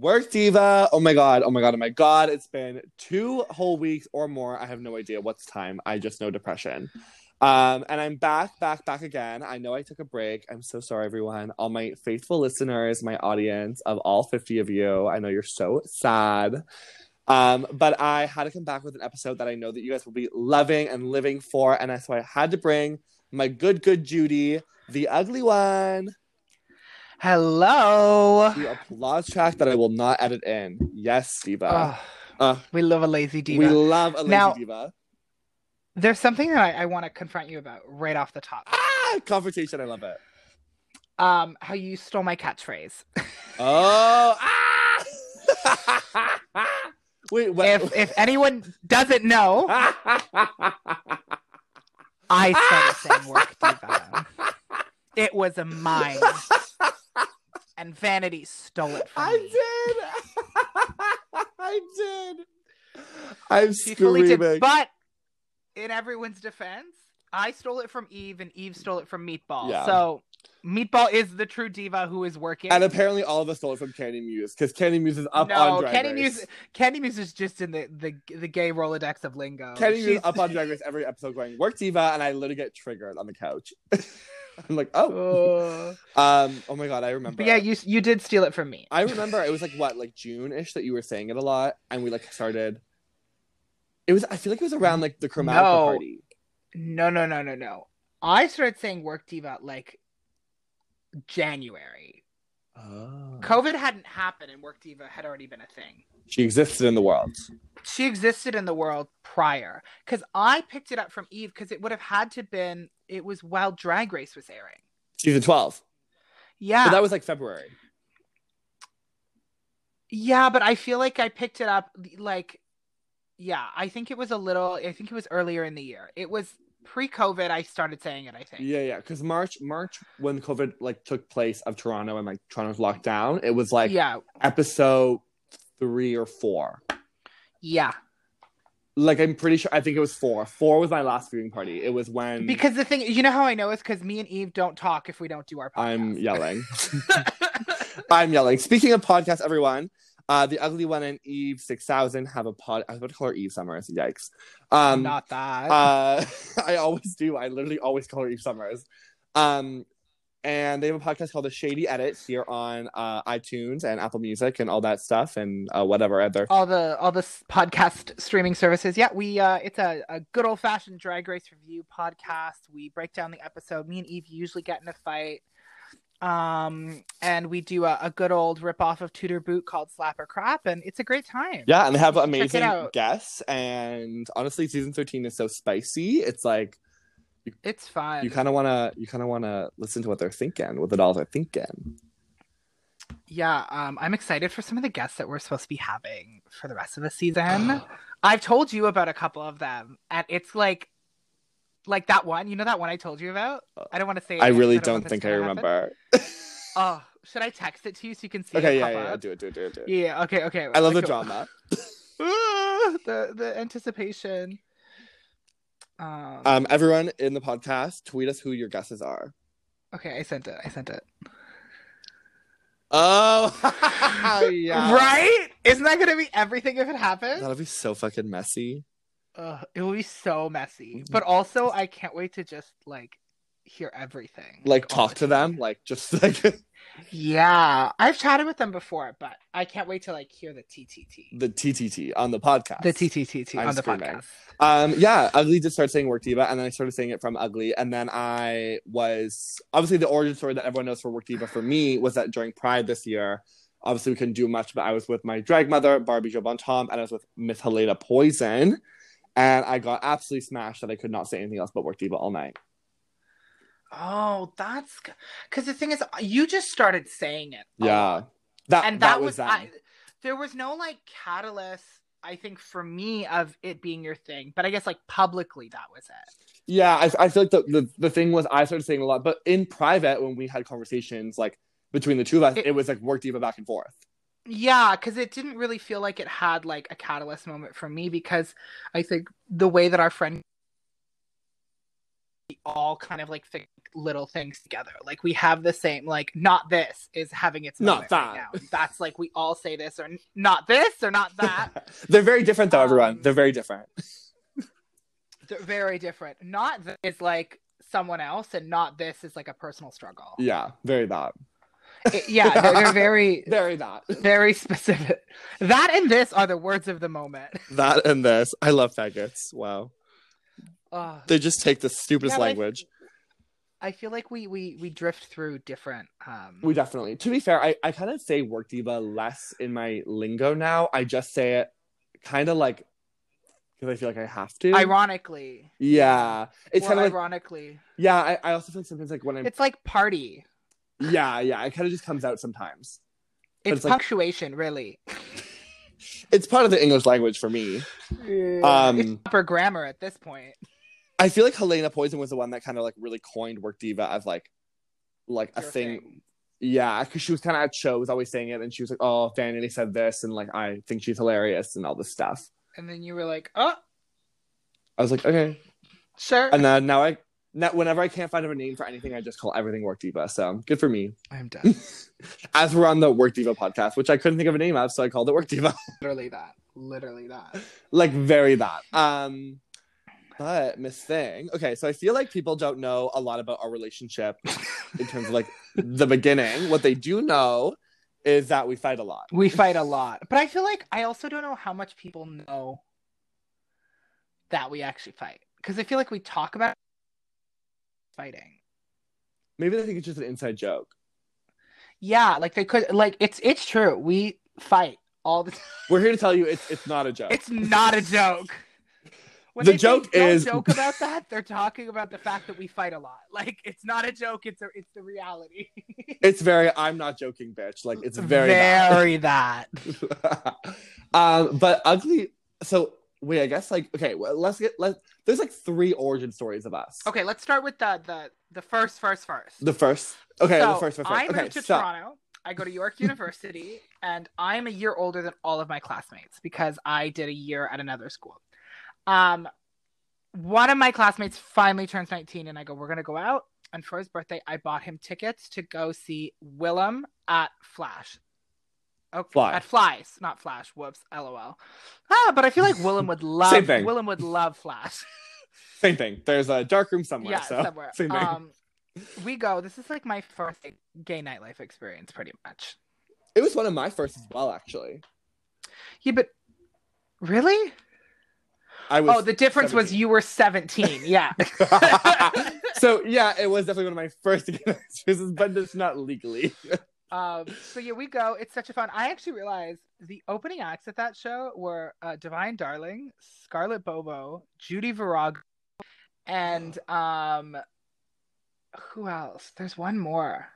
Work Diva. Oh my god. Oh my god. Oh my god. It's been two whole weeks or more. I have no idea what's time. I just know depression. Um, and I'm back, back, back again. I know I took a break. I'm so sorry, everyone. All my faithful listeners, my audience of all 50 of you. I know you're so sad. Um, but I had to come back with an episode that I know that you guys will be loving and living for. And that's why I had to bring my good, good Judy, the ugly one. Hello. The applause track that I will not edit in. Yes, Diva. Uh, we love a lazy diva. we love a lazy Now- diva. There's something that I, I want to confront you about right off the top. Ah, confrontation. I love it. Um, how you stole my catchphrase. Oh, ah! Wait, what? if if anyone doesn't know, I started saying work diva. It was a mine, and Vanity stole it from me. I me. did. I did. I'm She fully screaming. did. But in everyone's defense, I stole it from Eve, and Eve stole it from Meatball. Yeah. So Meatball is the true diva who is working. and apparently, all of us stole it from Kandy Muse because Kandy Muse is up no, on Drag Candy Race. Muse. Kandy Muse is just in the the, the gay Rolodex of lingo. Kandy Muse She's- up on Drag Race every episode going work diva, and I literally get triggered on the couch. I'm like, oh, Oh. um, oh my god, I remember. But yeah, you you did steal it from me. I remember it was like what, like June ish that you were saying it a lot, and we like started. It was. I feel like it was around like the Chromatica No. party. No, no, no, no, no. I started saying work diva like January. Oh. COVID hadn't happened, and work diva had already been a thing. She existed in the world. She existed in the world prior because I picked it up from Eve because it would have had to been. It was while Drag Race was airing. Season twelve. Yeah, But that was like February. Yeah, but I feel like I picked it up like yeah, I think it was a little I think it was earlier in the year. It was pre-COVID I started saying it, I think. Yeah, yeah. Because March, March when COVID like took place of Toronto and like Toronto's locked down, it was like yeah. episode three or four. Yeah. Like I'm pretty sure. I think it was four. Four was my last viewing party. It was when Because the thing you know how I know is cuz me and Eve don't talk if we don't do our podcast. I'm yelling. I'm yelling. Speaking of podcasts, everyone, uh, the ugly one and Eve six thousand have a pod. I was about to call her Eve Summers. Yikes. Um, Not that. uh, I always do. I literally always call her Eve Summers. Um, and they have a podcast called The Shady Edit here on uh, iTunes and Apple Music and all that stuff and uh, whatever other. all the all the podcast streaming services. Yeah, we uh it's a, a good old fashioned drag race review podcast. We break down the episode. Me and Eve usually get in a fight. Um and we do a, a good old rip off of Tudor Boot called Slap or Crap and it's a great time. Yeah, and they have You should check it amazing guests. And honestly, season thirteen is so spicy. It's like It's fun. you kind of wanna, you kind of wanna listen to what they're thinking, what the dolls are thinking. yeah, um I'm excited for some of the guests that we're supposed to be having for the rest of the season. I've told you about a couple of them and it's like like that one, you know that one I told you about? I don't want to say it I really don't think I remember. Oh, should I text it to you so you can see okay, it yeah, yeah, yeah, do it, do it, do it, do it. Yeah, okay, okay. I love the drama. ah, the the anticipation. Um, Um, everyone in the podcast, tweet us who your guesses are. okay, I sent it. I sent it. Oh, yeah. Right? Isn't that gonna be everything if it happens? That'll be so fucking messy. Ugh, it will be so messy. But also, I can't wait to just like hear everything. Like talk the to them, like just like Yeah, I've chatted with them before, but I can't wait to like hear the TTT. the TTT on the podcast. The TTTT I'm on the screaming. podcast. Um, yeah, Ugly did start saying Work Diva, and then I started saying it from Ugly, and then I was obviously the origin story that everyone knows for Work Diva for me was that during Pride this year, obviously we couldn't do much, but I was with my drag mother Barbie Jo Bontom, and I was with Miss Helena Poison, and I got absolutely smashed that I could not say anything else but Work Diva all night. Oh, that's because the thing is, uh, you just started saying it. Yeah, that and that, was, that. I, there was no like catalyst. I think for me of it being your thing, but I guess like publicly that was it. Yeah, I, I feel like the, the the thing was I started saying a lot, but in private when we had conversations like between the two of us, It- it, was like Work Diva back and forth. Yeah, because it didn't really feel like it had like a catalyst moment for me because I think the way that our friend we all kind of like think little things together. Like we have the same like not this is having its Not right that. now. That's like we all say this or not this or not that. They're very different though, everyone. Um, They're very different. They're very different. Not this is like someone else and not this is like a personal struggle. Yeah, very that. It- yeah, they're, they're very Very that. very specific. That and this are the words of the moment. That and this. I love faggots. Wow. Ugh. They just take the stupidest Yeah, language. I feel like we we we drift through different um We definitely. To be fair, I, I kind of say work diva less in my lingo now. I just say it kind of like because I feel like I have to. ironically. Yeah. It's kind of like, ironically. yeah, I, I also feel like sometimes like when I'm, It's like party. yeah, yeah, it kind of just comes out sometimes. It's, it's like- punctuation, really. It's part of the English language for me. it's Um, proper grammar at this point. I feel like Helena Poison was the one that kind of like really coined work diva as like, like a thing. thing. Yeah, because she was kind of at shows always saying it, and she was like, "Oh, Vanity said this," and like I think she's hilarious and all this stuff. And then you were like, oh, I was like, okay, sure. and then now I, now whenever I can't find a name for anything, I just call everything work diva. So good for me. I'm done. As we're on the work diva podcast, which I couldn't think of a name of, so I called it work diva. Literally that. Literally that. like very that. Um, but Miss Thing, okay, so I feel like people don't know a lot about our relationship in terms of like the beginning. What they do know is that we fight a lot. We fight a lot. But I feel like I also don't know how much people know that we actually fight. Because I feel like we talk about fighting. Maybe they think it's just an inside joke. Yeah, like they could like it's it's true. We fight all the time. We're here to tell you it's it's not a joke. It's not a joke. When The they joke don't is- joke about that. They're talking about the fact that we fight a lot. Like it's not a joke. It's a, it's the reality. It's very I'm not joking, bitch. Like it's very bad. very that. um, but ugly. So wait, I guess like okay. Well, let's get let. There's like three origin stories of us. Okay, let's start with the the the first first first. The first. Okay, so the first. first, first. I moved okay, to so Toronto. I go to York University, and I'm a year older than all of my classmates because I did a year at another school. Um, one of my classmates finally turns 19, and I go, "We're gonna go out." And for his birthday, I bought him tickets to go see Willam at Flash. Oh, Fly. at Flies, not Flash. Whoops, lol. Ah, but I feel like Willam would love. Same thing. Willam would love Flash. same thing. There's a dark room somewhere. yeah, so somewhere. same thing. Um, we go. This is like my first gay nightlife experience, pretty much. it was one of my first as well, actually. Yeah, but really? I was. Oh, the difference was you were 17. Yeah. so yeah, it was definitely one of my first experiences, but it's not legally. um, so yeah, we go. It's such a fun. I actually realized the opening acts at that show were uh, Divine Darling, Scarlett Bobo, Judy Virago, and um, who else? There's one more.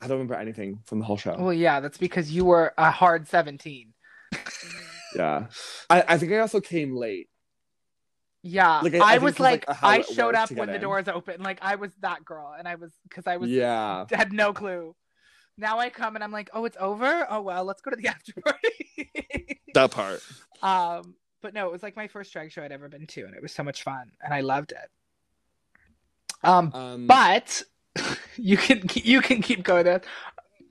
I don't remember anything from the whole show. Well, yeah, that's because you were a hard 17. Yeah, I, I think I also came late. Yeah, Like, I- I, I was it's like like, I showed up when get the in. doors opened. Like I was that girl, and I was because I was Yeah, had no clue. Now I come and I'm like, oh, it's over. Oh well, let's go to the after party. that part. um, but no, it was like my first drag show I'd ever been to, and it was so much fun, and I loved it. Um, Um, but you can you can keep going. There.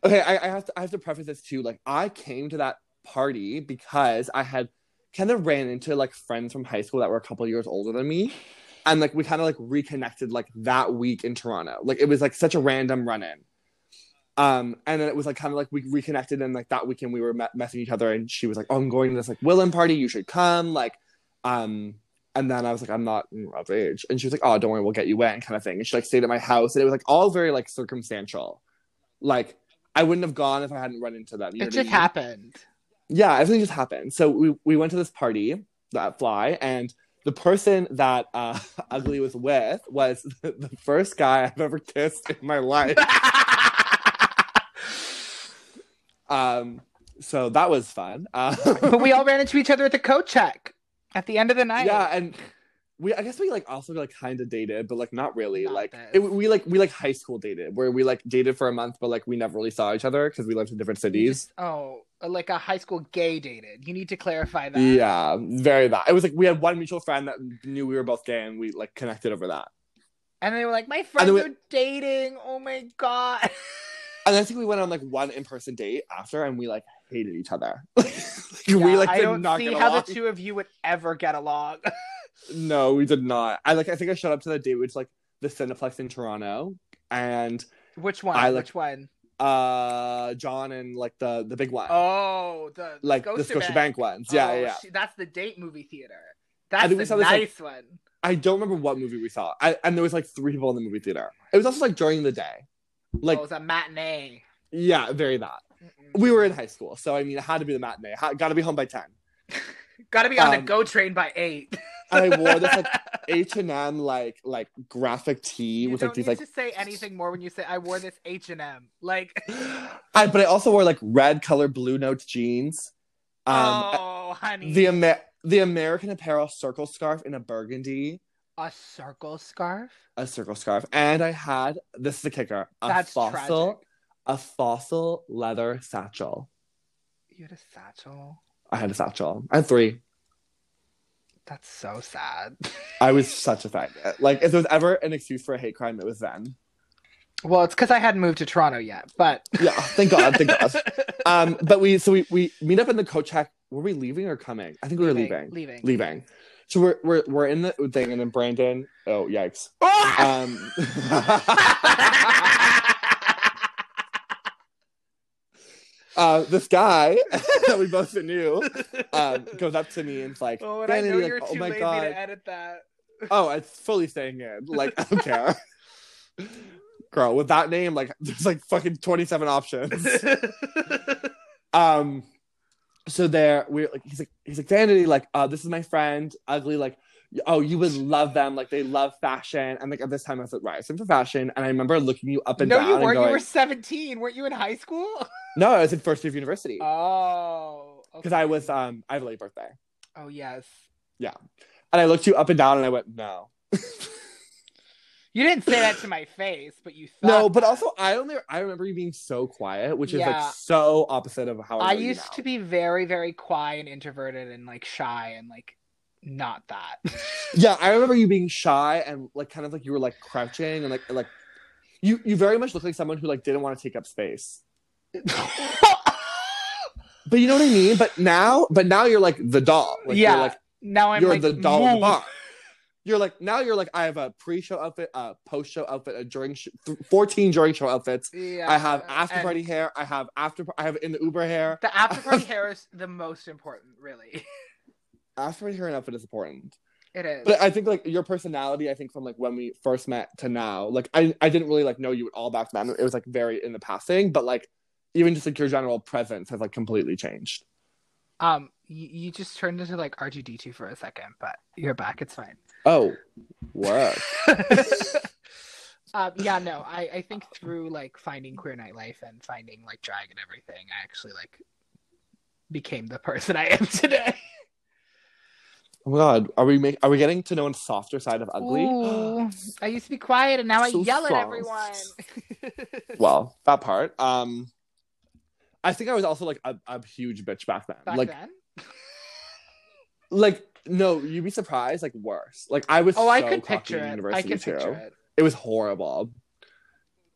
okay, I, I have to I have to preface this too. Like, I came to that party because I had kind of ran into like friends from high school that were a couple years older than me, and like we kind of like reconnected like that week in Toronto. Like, it was like such a random run in. Um, and then it was like kind of like we reconnected, and like that weekend we were me- messaging each other, and she was like, "Oh, I'm going to this like Willam party. You should come." Like, um, and then I was like, "I'm not of age," and she was like, "Oh, don't worry, we'll get you in," kind of thing. And she like stayed at my house, and it was like all very like circumstantial. Like, I wouldn't have gone if I hadn't run into them. You know It I just mean? happened. Yeah, everything just happened. So we we went to this party that fly, and the person that uh, Ugly was with was the first guy I've ever kissed in my life. um, so that was fun. Uh, but we all ran into each other at the coat check at the end of the night. yeah, and we I guess we like also like kind of dated, but like not really. Not like it, we like we like high school dated, where we like dated for a month, but like we never really saw each other because we lived in different cities. just- oh, Uh, like a high school gay dated. You need to clarify that. Yeah, very that. It was like we had one mutual friend that knew we were both gay, and we like connected over that. And they were like, my friends we- are dating. Oh my god. And I think we went on like one in person date after, and we like hated each other. we Yeah, like I don't not see how along. the two of you would ever get along. No, we did not. I like. I think I showed up to the date, which like the Cineplex in Toronto, and Which one? I like- Which one? Uh John and like the the big one, Oh, the like the Scotiabank. Scotiabank ones. Yeah, Oh, yeah, yeah. that's the date movie theater. I That's think we the saw this, like- nice one. I don't remember what movie we saw. I, and there was like three people in the movie theater. It was also like during the day. Like, oh, was a matinee. yeah, very that. Mm-mm. We were in high school, so I mean, it had to be the matinee. Ha- Got to be home by ten. Gotta be on the um, go train by eight. And I wore this like H and M like like graphic tee you with don't like these need like. to say anything more when you say I wore this H and M. Like, I but I also wore like red color blue note jeans. Um, oh, honey, the Amer- the American Apparel circle scarf in a burgundy, a circle scarf. a circle scarf, and I had this is the kicker a That's fossil tragic. a fossil leather satchel. You had a satchel. I had a satchel. I had three. That's so sad. I was such a faggot. Like if there was ever an excuse for a hate crime, it was then. Well, it's because I hadn't moved to Toronto yet, but Yeah, thank God, thank God. Um, but we so we we meet up in the coach hack. Were we leaving or coming? I think we were leaving. leaving, Leaving. So we're we're we're in the thing, and then Brandon. Oh yikes. Um, uh, this guy that we both knew um, goes up to me and is like, oh, and I know you're oh too my lazy God." to edit that. Oh, it's fully staying in. Like, I don't care. Girl, with that name, like, there's like fucking 27 options. um, so there, we're like, he's like, he's like, Vanity, like, uh, this is my friend, ugly, like, oh, you would love them, like, they love fashion. And like, at this time, I was like, right, I'm for fashion. And I remember looking you up and no, down No, you weren't. going, You were 17. Weren't you in high school? no, I was in first year of university Oh, because I was, um, I have a late birthday. Oh yes. Yeah, and I looked you up and down and I went, no. You didn't say that to my face, but you thought. No, but that. also I only I remember you being so quiet, which is like so opposite of how I, I used to be very, very quiet and introverted and like shy and like not that. Yeah, I remember you being shy and like kind of like you were like crouching and like like you you very much look like someone who like didn't want to take up space. But you know what I mean? But now but now you're like the doll. Like, Yeah, You're like now I'm you're like the doll of the bar. You're like now you're like I have a pre-show outfit, a post-show outfit, a during sh- th- 14 during show outfits. Yeah, I have uh, after party hair. I have after I have in the Uber hair. The after party hair is the most important, really. After party hair and outfit is important. It is. But I think like your personality, I think from like when we first met to now, like I I didn't really like know you at all back then. It was like very in the passing, but like even just like your general presence has like completely changed. um, you, you just turned into like R2D2 for a second, but you're back. It's fine. Oh, work. um, yeah, no, I, I think through like finding queer nightlife and finding like drag and everything, I actually like became the person I am today. Oh my god, are we make are we getting to know a softer side of ugly? Ooh, I used to be quiet and now I So yell at soft. everyone. Well, that part. Um, I think I was also like a, a huge bitch back then. Back like then? like no, you'd be surprised. Like worse. Like I was. Oh, I could cocky picture in it. I university, can too. picture it. it was horrible.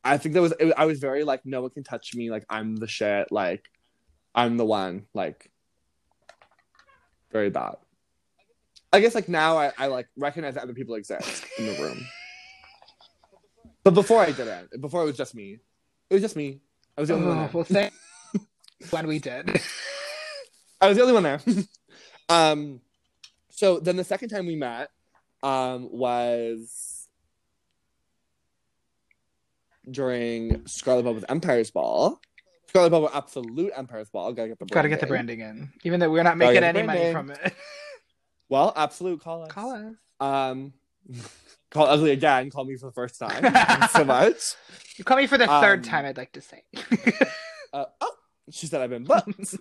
I think there was it, I was very like no one can touch me like I'm the shit like I'm the one like very bad. I guess like now I, I like recognize that other people exist in the room. But before I didn't. Before it was just me. It was just me. I was the only one Oh, there. well, thank when we did. I was the only one there. um, so then the second time we met um, was during Scarlet Velvet's Empire's Ball. Scarlet Velvet Absolute Empire's Ball. Gotta get the Gotta get the branding. branding in, even though we're not making any money from it. Well, Absolute, call us. Call us. Um, call Ugly again. Call me for the first time. Thanks so much. You call me for the third Um, time. I'd like to say. Uh, oh, she said I've been booked.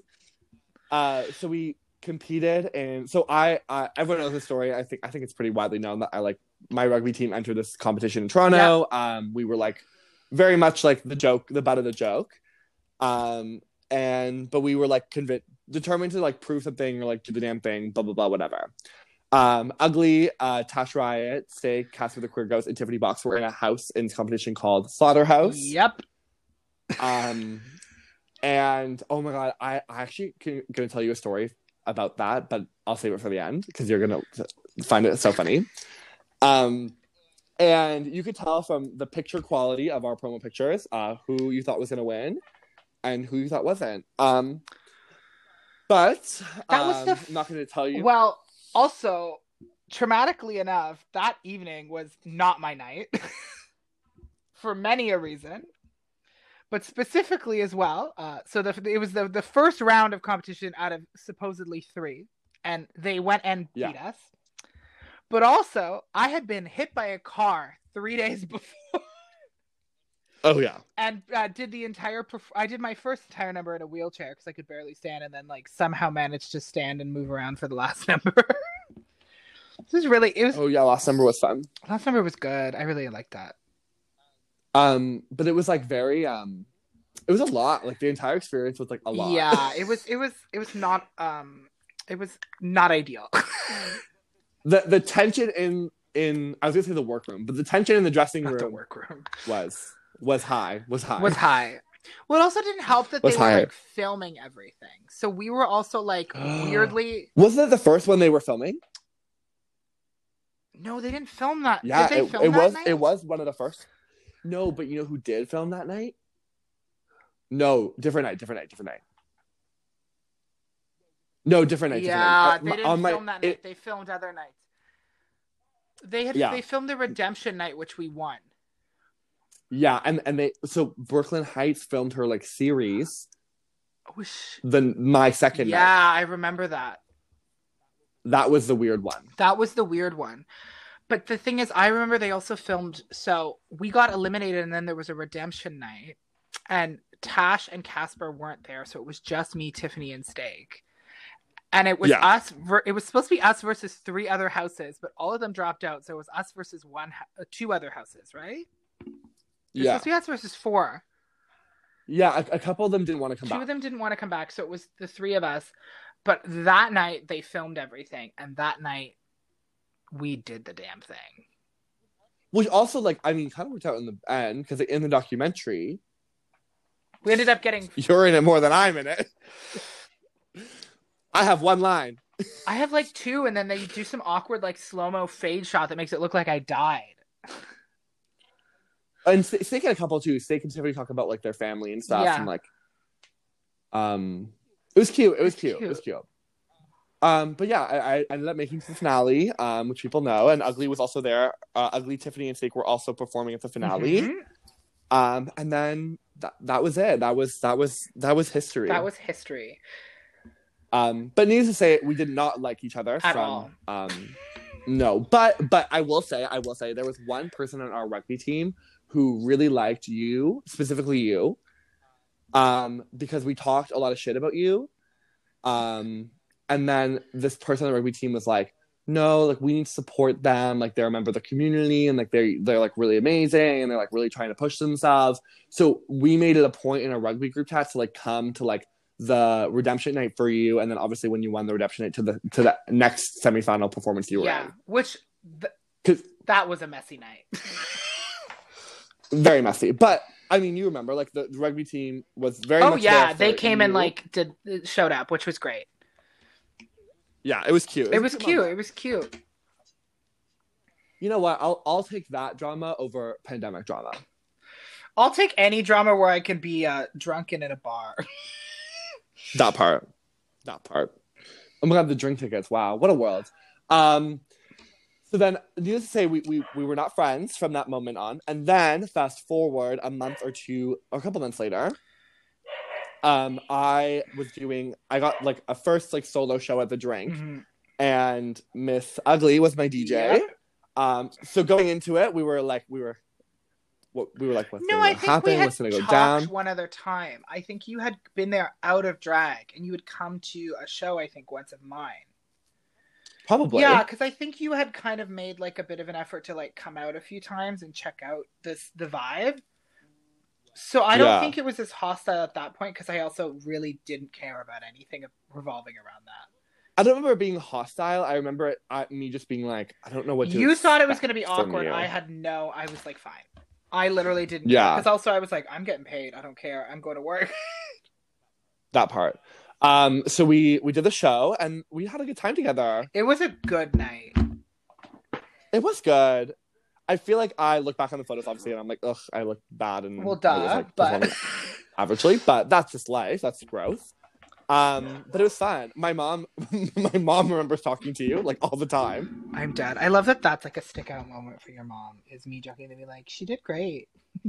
uh, so we competed, and so I, uh, everyone knows the story. I think I think it's pretty widely known that I like my rugby team entered this competition in Toronto. Um, we were like very much like the joke, the butt of the joke. Um, and but we were like convinced, determined to like prove something or like do the damn thing, blah blah blah, whatever. Um, Ugly, uh, Tash Riot, Steak, Casper the Queer Ghost, and Tiffany Box were in a house in competition called Slaughterhouse. Yep. Um, and oh my god, I, I actually can, gonna tell you a story about that, but I'll save it for the end because you're gonna find it so funny. Um, and you could tell from the picture quality of our promo pictures uh, who you thought was gonna win and who you thought wasn't. Um, but That was um, the f- I'm not gonna tell you. Well, also, traumatically enough, that evening was not my night for many a reason, but specifically as well. Uh, so the, it was the, the first round of competition out of supposedly three, and they went and Yeah. beat us. But also, I had been hit by a car three days before. Oh yeah, and uh, did the entire perf- I did my first entire number in a wheelchair because I could barely stand, and then like somehow managed to stand and move around for the last number. this is really it was oh yeah. Last number was fun. last number was good. I really liked that. Um, but it was like very um, it was a lot. Like the entire experience was like a lot. Yeah, it was it was it was not um it was not ideal. the the tension in in I was gonna say the workroom, but the tension in the dressing not the workroom was was high. Was high. was high. Well, it also didn't help that they Was were high. like filming everything, so we were also like weirdly. Wasn't it the first one they were filming? No, they didn't film that. Yeah, they it, film it that was night? it was one of the first. No, but you know who did film that night? No, different night, different night, different night. No, different night. Yeah, different they night. didn't On my- film that night. it- they filmed other nights. They had Yeah. they filmed the redemption night, which we won. Yeah, and and they so Brooklyn Hytes filmed her like series. Which, Then my second yeah, night. I remember that. That was the weird one. That was the weird one. But the thing is, I remember they also filmed. So we got eliminated, and then there was a redemption night, and Tash and Casper weren't there, so it was just me, Tiffany, and Steak. And it was Yeah. us. It was supposed to be us versus three other houses, but all of them dropped out. So it was us versus one, uh, two other houses, right? Was Yeah, to us versus four. yeah. A, a couple of them didn't want to come Two back. of them didn't want to come back, so it was the three of us. But that night they filmed everything, and that night we did the damn thing. Which also, like, I mean, kind of worked out in the end because in the documentary, We ended up getting. you're in it more than I'm in it. I have one line. I have like two, and then they do some awkward like slow mo fade shot that makes it look like I died. And Ste- Steak and a couple too. Steak and Tiffany talk about like their family and stuff, Yeah. and like, um, it was cute. It was It's cute. It was cute. Um, but yeah, I, I ended up making the finale, um, which people know, and Ugly was also there. Uh, Ugly, Tiffany, and Steak were also performing at the finale. Mhm. Um, and then that that was it. That was that was that was history. That was history. Um, but needless to say, we did not like each other At from all. um no. But but I will say, I will say there was one person on our rugby team who really liked you, specifically you. Um, because we talked a lot of shit about you. Um, and then this person on the rugby team was like, no, like we need to support them, like they're a member of the community and like they're they're like really amazing and they're like really trying to push themselves. So we made it a point in a rugby group chat to like come to like the redemption night for you, and then obviously when you won the redemption night to the to the next semifinal performance you were Yeah, in. which th- that was a messy night. very messy. But I mean, you remember like the, the rugby team was very. oh much yeah, they came and like did showed up, which was great. yeah, it was cute. It was a cute. moment. It was cute. You know what? I'll I'll take that drama over pandemic drama. I'll take any drama where I can be uh, drunken at a bar. That part. That part. Oh my god, the drink tickets. Wow, what a world. Um so then needless to say we, we we were not friends from that moment on. And then fast forward a month or two or a couple months later. Um I was doing I got like a first like solo show at the drink Mhm. and Miss Ugly was my DJ. Yep. Um so going into it we were like we were what we were like what's No, gonna I think happen, we had what's gonna go talked down. one other time. I think you had been there out of drag, and you had come to a show. I think once of mine. Probably. Yeah, because I think you had kind of made like a bit of an effort to like come out a few times and check out this the vibe. So I don't Yeah. think it was as hostile at that point because I also really didn't care about anything revolving around that. I don't remember being hostile. I remember it, uh, me just being like, I don't know what to You thought it was going to be awkward. I had no. I was like, fine. I literally didn't. Yeah. Because also I was like, I'm getting paid. I don't care. I'm going to work. that part. Um, so we we did the show and we had a good time together. it was a good night. It was good. I feel like I look back on the photos obviously and I'm like, ugh, I look bad and Well, duh. like, but averagely, but that's just life. That's growth. Um, but it was fun. My mom, my mom remembers talking to you like all the time. I'm dead. I love that. That's like a stick out moment for your mom. Is me joking to be like, she did great.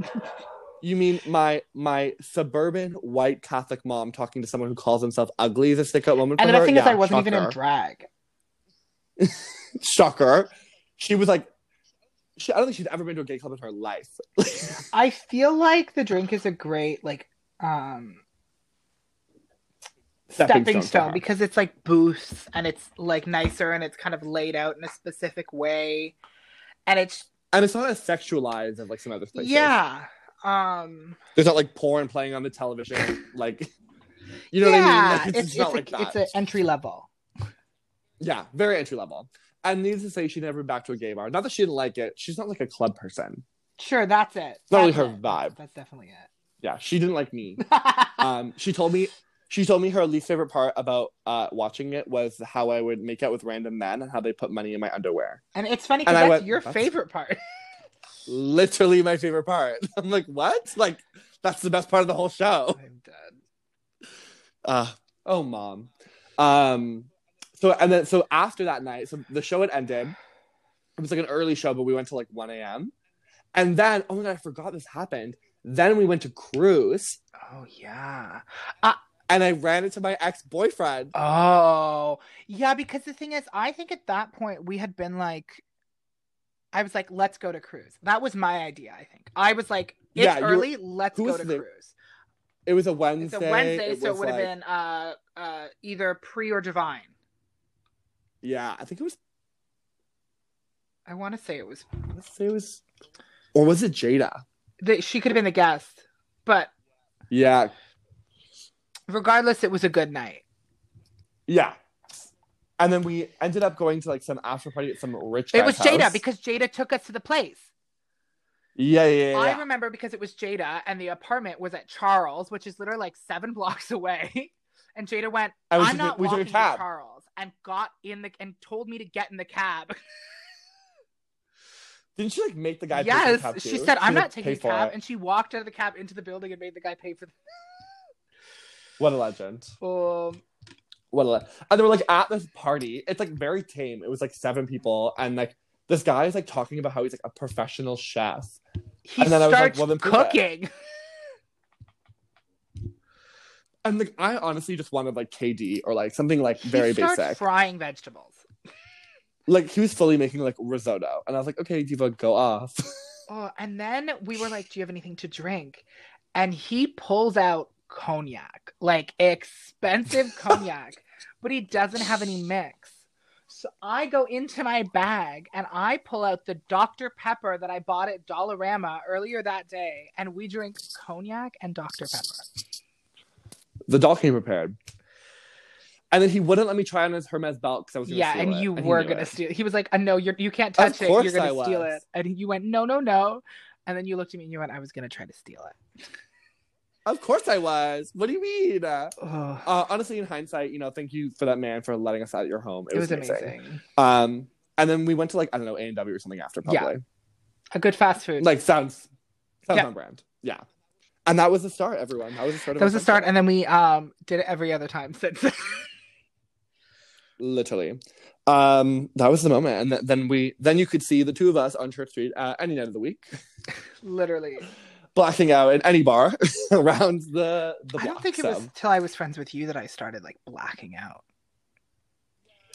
You mean my my suburban white Catholic mom talking to someone who calls himself ugly is a stick out moment And the her? thing is, I wasn't even in drag. Shocker. She was like, she, I don't think she'd ever been to a gay club in her life. I feel like the drink is a great like um Stepping stepping, stone stone because it's like booths and it's like nicer and it's kind of laid out in a specific way and it's and it's not as sexualized as like some other places. yeah um There's not like porn playing on the television. like, you know yeah, what I mean? Like, it's, it's it's, like a, that. it's an entry level Yeah, very entry level. And needless to say, she never back to a gay bar. Not that she didn't like it. She's not like a club person. sure that's it not really That's her it. vibe. that's definitely it. Yeah, she didn't like me. um, she told me she told me her least favorite part about uh, watching it was how I would make out with random men and how they put money in my underwear. and it's funny because that's went, your "That's- favorite part Literally my favorite part. I'm like, what? Like, that's the best part of the whole show. i'm dead Uh, oh, mom. Um, so and then so after that night, so the show had ended. It was like an early show, but we went to like 1 a.m. And then, oh my god, I forgot this happened. Then we went to Crews, oh yeah and I ran into my ex boyfriend. Oh, yeah, because the thing is, I think at that point we had been like, I was like, let's go to Crews. That was my idea, I think. I was like, it's Yeah, early, let's go to the- Crews. It was a Wednesday. It's a Wednesday, so it would have like- been uh uh either pre or divine. Yeah, I think it was. I want to say it was Let's say it was, or was it Jada? the, she could have been the guest, but Yeah, regardless, it was a good night. yeah. And then we ended up going to like some after party at some rich. It was Jada house. because Jada took us to the place. Yeah, yeah, yeah. I remember because it was Jada and the apartment was at Charles, which is literally like seven blocks away. And Jada went, And I'm not we walking to. Charles, and got in the and told me to get in the cab. Didn't she like make the guy? pay for yes, the cab, she said, "I'm like, not taking the cab," it. and she walked out of the cab into the building and made the guy pay for the. What a legend! Um, What a and they were like at this party. It's like very tame. It was like seven people, and like this guy is like talking about how he's like a professional chef. he And then I was like, well, then cooking. And like I honestly just wanted like KD or like something like very basic. frying vegetables. like he was fully making like risotto, and I was like, okay, Diva, go off. Oh, and then we were like, "Do you have anything to drink?" And he pulls out cognac, like expensive cognac, but he doesn't have any mix. So I go into my bag and I pull out the Dr. Pepper that I bought at Dollarama earlier that day, and we drink cognac and Dr. Pepper. the doll came prepared. And then he wouldn't let me try on his Hermes belt because I was Yeah, steal and it, you he were gonna it. steal. He was like, uh, "No, you're you can't touch it. course You're gonna steal it." And you went, "No, no, no." And then you looked at me and you went, "I was gonna try to steal it." Of course I was. What do you mean? Uh, honestly, in hindsight, you know, thank you for that man for letting us out at your home. It, it was, was amazing. amazing. Um, and then we went to like I don't know A and W or something after Yeah. probably. A good fast food. Like sounds sounds Yeah. on brand. Yeah. And that was the start, everyone. That was the start. Of that was the start, and then we um did it every other time since. literally. Um, that was the moment, and th- then we then you could see the two of us on Church Street uh, any night of the week, Literally, blacking out in any bar around the the block. I don't think it was till I was friends with you that I started like blacking out.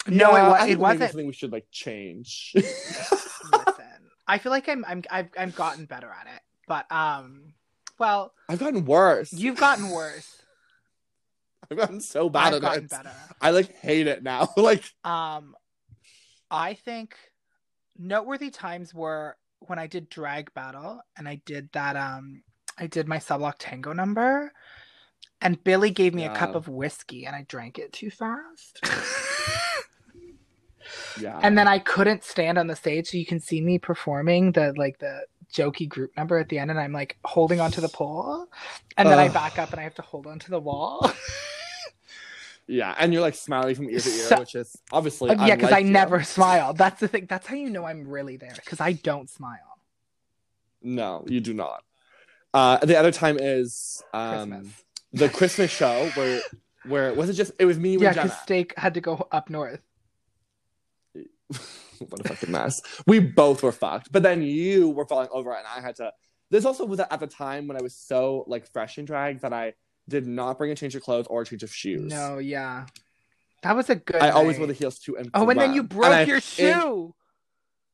Yeah, no, it, I think it wasn't. Something we should like change. Listen, I feel like I'm I'm I've, I've gotten better at it, but um, well, I've gotten worse. you've gotten worse. I've gotten so bad I've at gotten it. better. I like hate it now. like Um, I think noteworthy times were when I did drag battle and I did that. Um, I did my sublock tango number, And Billy gave me a cup of whiskey and I drank it too fast. Yeah. and then I couldn't stand on the stage so you can see me performing the like the jokey group number at the end and I'm like holding onto the pole and then I back up and I have to hold onto the wall. yeah, and you're like smiling from ear to ear, So- which is obviously yeah, because I never smile. That's the thing. That's how you know I'm really there because I don't smile. No, you do not. Uh, the other time is um, Christmas. the Christmas show where where was it just it was me with Yeah, because Steak had to go up north. what a fucking mess. We both were fucked. But then you were falling over and I had to this also was at the time when I was so like fresh in drag that I did not bring a change of clothes or a change of shoes. No, yeah, that was a good. I always night. wore the heels too and Oh, and then you broke I- your it- shoe.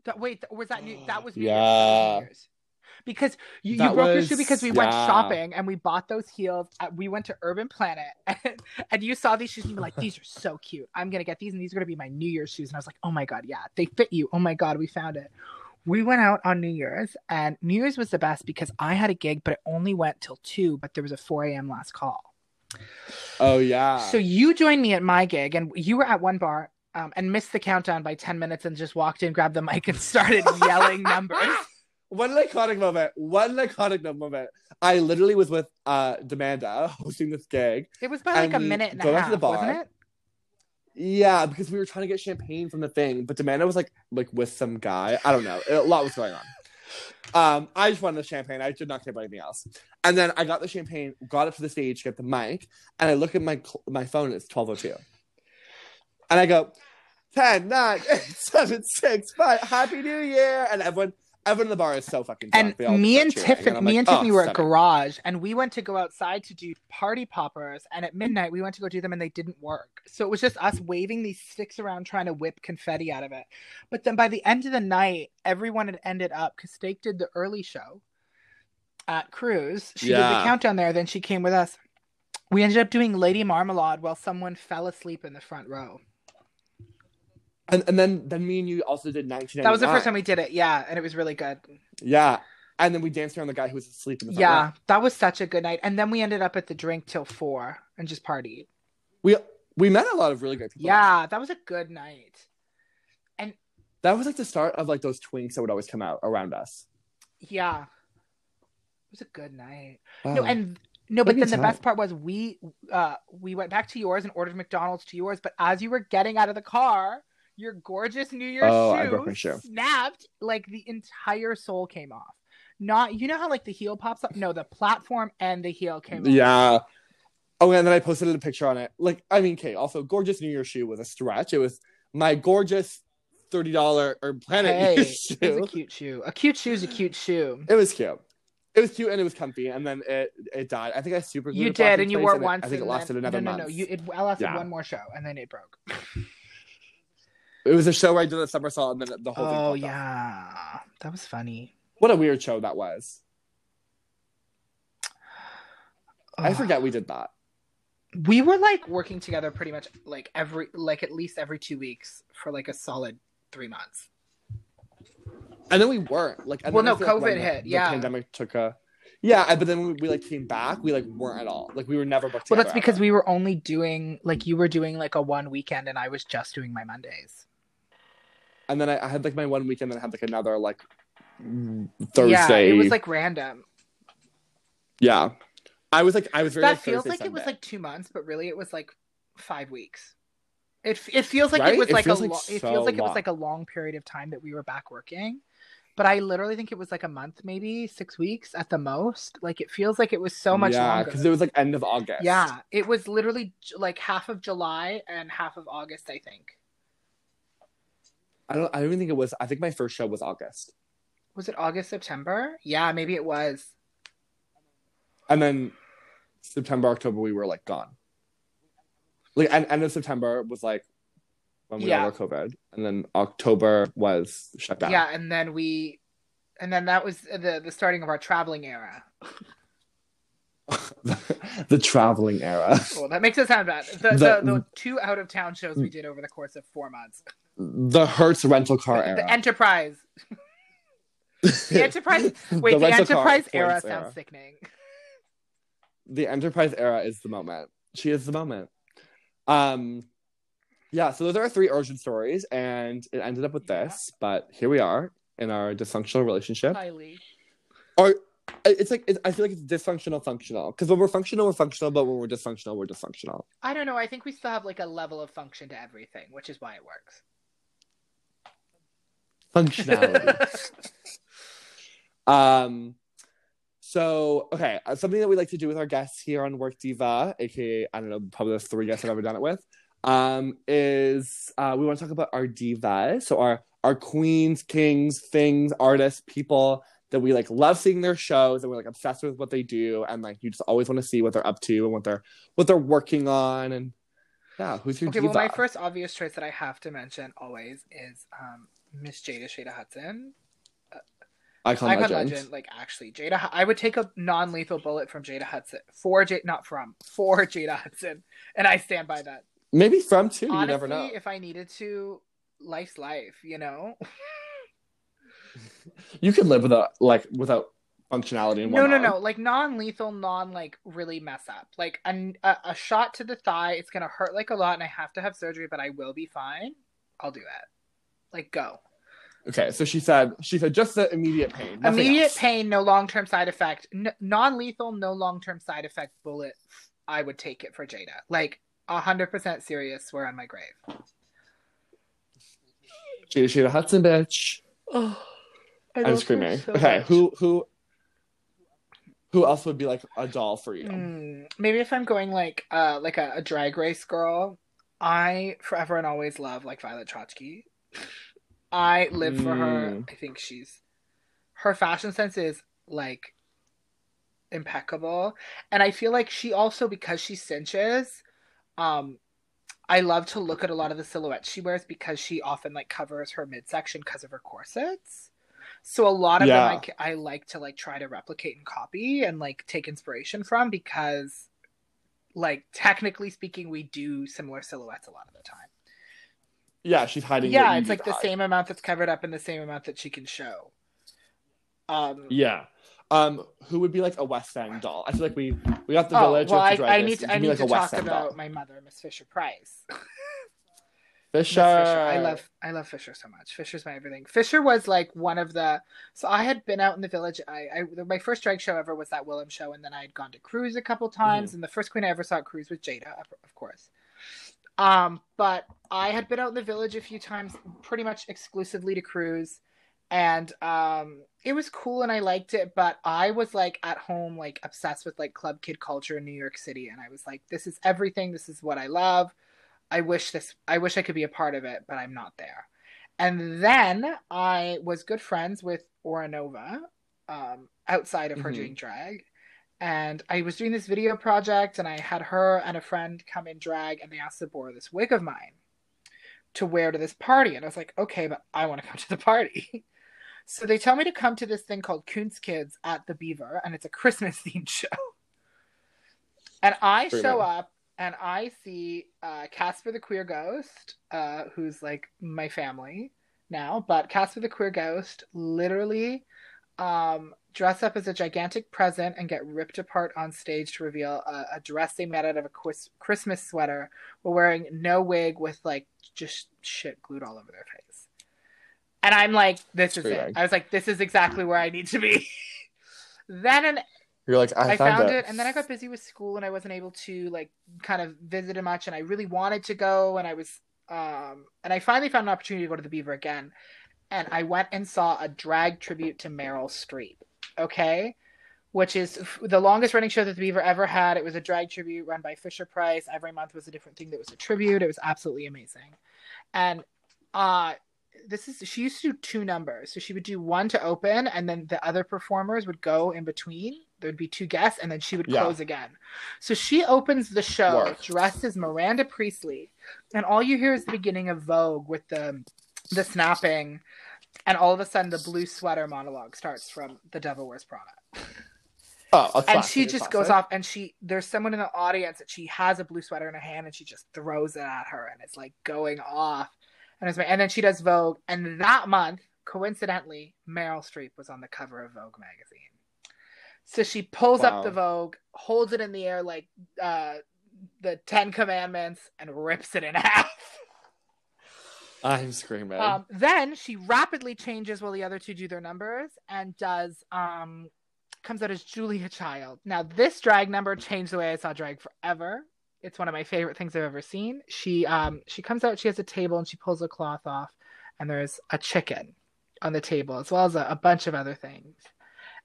That, wait, was that new? That was New Year's, Yeah. Year's. Because you, you That broke your shoe because we went shopping and we bought those heels. At, we went to Urban Planet and, and you saw these shoes and you were like, "These are so cute. I'm gonna get these and these are gonna be my New Year's shoes." And I was like, "Oh my god, yeah, they fit you. Oh my god, we found it." We went out on New Year's and New Year's was the best because I had a gig, but it only went till two. But there was a 4 a.m. last call. Oh yeah. So you joined me at my gig, and you were at one bar um, and missed the countdown by ten minutes, and just walked in, grabbed the mic, and started yelling numbers. one iconic moment. One iconic moment. I literally was with uh Demanda hosting this gig. It was by like a minute and go a back half, to the bar. wasn't it? Yeah, because we were trying to get champagne from the thing, but Demanda was like like with some guy. I don't know. A lot was going on. Um, I just wanted the champagne. I did not care about anything else. And then I got the champagne, got up to the stage, got the mic, and I look at my my phone. It's twelve oh two, and I go 10, 9, 8, 7, 6, 5, Happy New Year! And everyone everyone in the bar is so fucking drunk. And me and cheering, Tiffany, I'm me like, and Tiffany "Oh, were at garage, and we went to go outside to do party poppers. And at midnight, we went to go do them, and they didn't work. So it was just us waving these sticks around, trying to whip confetti out of it. But then by the end of the night, everyone had ended up because Steak did the early show at Crews. She did the countdown there. Then she came with us. We ended up doing Lady Marmalade while someone fell asleep in the front row. And, and then then me and you also did 1999. That was the first time we did it. Yeah, and it was really good. Yeah. And then we danced around the guy who was asleep in the Yeah, that was such a good night. And then we ended up at the drink till four and just partied. We we met a lot of really great people. Yeah, that was a good night. And that was like the start of like those twinks that would always come out around us. Yeah, it was a good night. Wow. No, and no, but then the best part was we uh we went back to yours and ordered McDonald's to yours. But as you were getting out of the car, your gorgeous New Year's Oh, shoe, I broke my shoe. snapped. Like the entire sole came off. Not you know how like the heel pops up. No, the platform and the heel came off. Yeah. Oh, and then I posted a picture on it. Like, I mean, Kate, also, gorgeous New Year's shoe was a stretch. It was my gorgeous $30 or Planet Hey, Year it's a cute shoe. A cute shoe is a cute shoe. It was cute. It was cute and it was comfy, and then it it died. I think I super You did, and you wore it once. I think it lasted then, another no, month. no, no. You, it lasted Yeah. one more show, and then it broke. It was a show where I did a somersault, and then the whole thing. Oh popped off. yeah, that was funny. What a weird show that was. I forget we did that. We were like working together pretty much like every like at least every two weeks for like a solid three months. And then we weren't like. Well, no, like COVID the- hit, The yeah. pandemic took a. Yeah, but then when we like came back, we like weren't at all. Like we were never booked. Well, that's because ever. we were only doing like you were doing like a one weekend, and I was just doing my Mondays. And then I, I had like my one weekend, and I had like another like Thursday. Yeah, it was like random. yeah. I was like I was very that like, feels Thursday, like it was like two months, but really it was like five weeks. It it feels like Right? it was It like a like lo- it feels like it was long. like a long period of time that we were back working. But I literally think it was like a month, maybe six weeks at the most. Like it feels like it was so much yeah, longer. because it was like end of August. Yeah, it was literally j- like half of July and half of August, I think. I don't. I don't even think it was. I think my first show was August, Was it August, September? Yeah, maybe it was. and then September, October, we were like gone. Like and end of September was like when we Yeah. all got COVID, and then October was shut down. Yeah, and then we, and then that was the the starting of our traveling era. the traveling era. Well, that makes it sound bad. The, the, The- the two out of town shows we did over the course of four months. The Hertz rental car The, era. the Enterprise. The Enterprise. Wait, the, car Enterprise era sounds sickening. the Enterprise era is the moment. She is the moment. Um, yeah. So those are our three origin stories, and it ended up with Yeah. this. But here we are in our dysfunctional relationship. Kylie. Or it's like it's, I feel like it's dysfunctional, functional. Because when we're functional, we're functional, but when we're dysfunctional, we're dysfunctional. I don't know. I think we still have like a level of function to everything, which is why it works. Functionality. Um, so okay, uh, something that we like to do with our guests here on Werk Diva, aka I don't know, probably the three guests I've ever done it with, um, is uh, we want to talk about our divas, so our our queens, kings, things, artists, people that we like love seeing their shows and we're like obsessed with what they do and like you just always want to see what they're up to and what they're what they're working on and yeah, who's your Okay, diva? well, my first obvious choice that I have to mention always is um, Miss Jada Shada Hudson. Icon, Icon legend. legend. Like actually, Jada. I would take a non-lethal bullet from Jada Hudson for J, not from for Jada Hudson, and I stand by that. Maybe from too. Honestly, you never know. if I needed to, life's life. You know. You could live without like without functionality in No, no, no. Like non-lethal, non like really mess up. Like a, a a shot to the thigh, it's gonna hurt like a lot, and I have to have surgery, but I will be fine. I'll do that. Like go. Okay, so she said she said just the immediate pain. Immediate else. pain, no long-term side effect. N- non-lethal, no long-term side effect. Bullet. I would take it for Jada. Like hundred percent serious. Swear on my grave. Jada Shada Hudson, bitch. Oh, I I'm screaming. so okay, much. who who who else would be like a doll for you? Hmm, maybe if I'm going like uh like a, a drag race girl, I forever and always love like Violet Chachki. I live for her. Mm. I think she's her fashion sense is like impeccable, and I feel like she also because she cinches, um. I love to look at a lot of the silhouettes she wears because she often like covers her midsection because of her corsets. So a lot of Yeah. them I, I like to like try to replicate and copy and like take inspiration from because like technically speaking we do similar silhouettes a lot of the time. Yeah, she's hiding. yeah, it's like the hide. same amount that's covered up and the same amount that she can show. Um Yeah. Um, who would be like a West End doll? I feel like we we got the oh, village. well, I, I need to, I need like, to talk End about doll. my mother, Miss Fisher Price. Fisher. Fisher. I love I love Fisher so much. Fisher's my everything. Fisher was like one of the so I had been out in the village. I, I my first drag show ever was that Willam show, and then I had gone to Crews a couple times. And the first queen I ever saw at Crews was Jada, of course. Um, but I had been out in the village a few times, pretty much exclusively to Crews, and um, it was cool and I liked it. But I was like at home, like obsessed with like club kid culture in New York City, and I was like, this is everything. This is what I love. I wish this I wish I could be a part of it, but I'm not there. And then I was good friends with Oranova, um, outside of her Mhm. doing drag. And I was doing this video project and I had her and a friend come in drag and they asked to borrow this wig of mine to wear to this party. And I was like, okay, but I want to come to the party. So they tell me to come to this thing called Coons Kids at the Beaver, and it's a Christmas themed show. And I Pretty show much. up and I see uh, Casper the Queer Ghost, uh, who's like my family now, but Casper the Queer Ghost literally um, dress up as a gigantic present and get ripped apart on stage to reveal a, a dress they made out of a quis- Christmas sweater while wearing no wig with like just shit glued all over their face. And I'm like, this is it. I was like, this is exactly where I need to be. then an You're like I, I found it. and then I got busy with school and I wasn't able to like kind of visit it much and I really wanted to go and I was um and I finally found an opportunity to go to the Beaver again and I went and saw a drag tribute to Meryl Streep. Okay? Which is f- the longest running show that the Beaver ever had. It was a drag tribute run by Fisher Price. Every month was a different thing that was a tribute. It was absolutely amazing. And uh this is she used to do two numbers. So she would do one to open and then the other performers would go in between. There'd be two guests and then she would Yeah. close again. So she opens the show Work. dressed as Miranda Priestly and all you hear is the beginning of Vogue with the the snapping and all of a sudden the blue sweater monologue starts from The Devil Wears Prada oh, and she just classic. goes off and she there's someone in the audience that she has a blue sweater in her hand and she just throws it at her and it's like going off and it's and then she does vogue and that month coincidentally meryl streep was on the cover of vogue magazine So she pulls Wow. up the Vogue, holds it in the air like uh, the Ten Commandments, and rips it in half. I'm screaming. Um, then she rapidly changes while the other two do their numbers and does um comes out as Julia Child. Now this drag number changed the way I saw drag forever. It's one of my favorite things I've ever seen. She um she comes out, she has a table and she pulls a cloth off and there's a chicken on the table as well as a, a bunch of other things.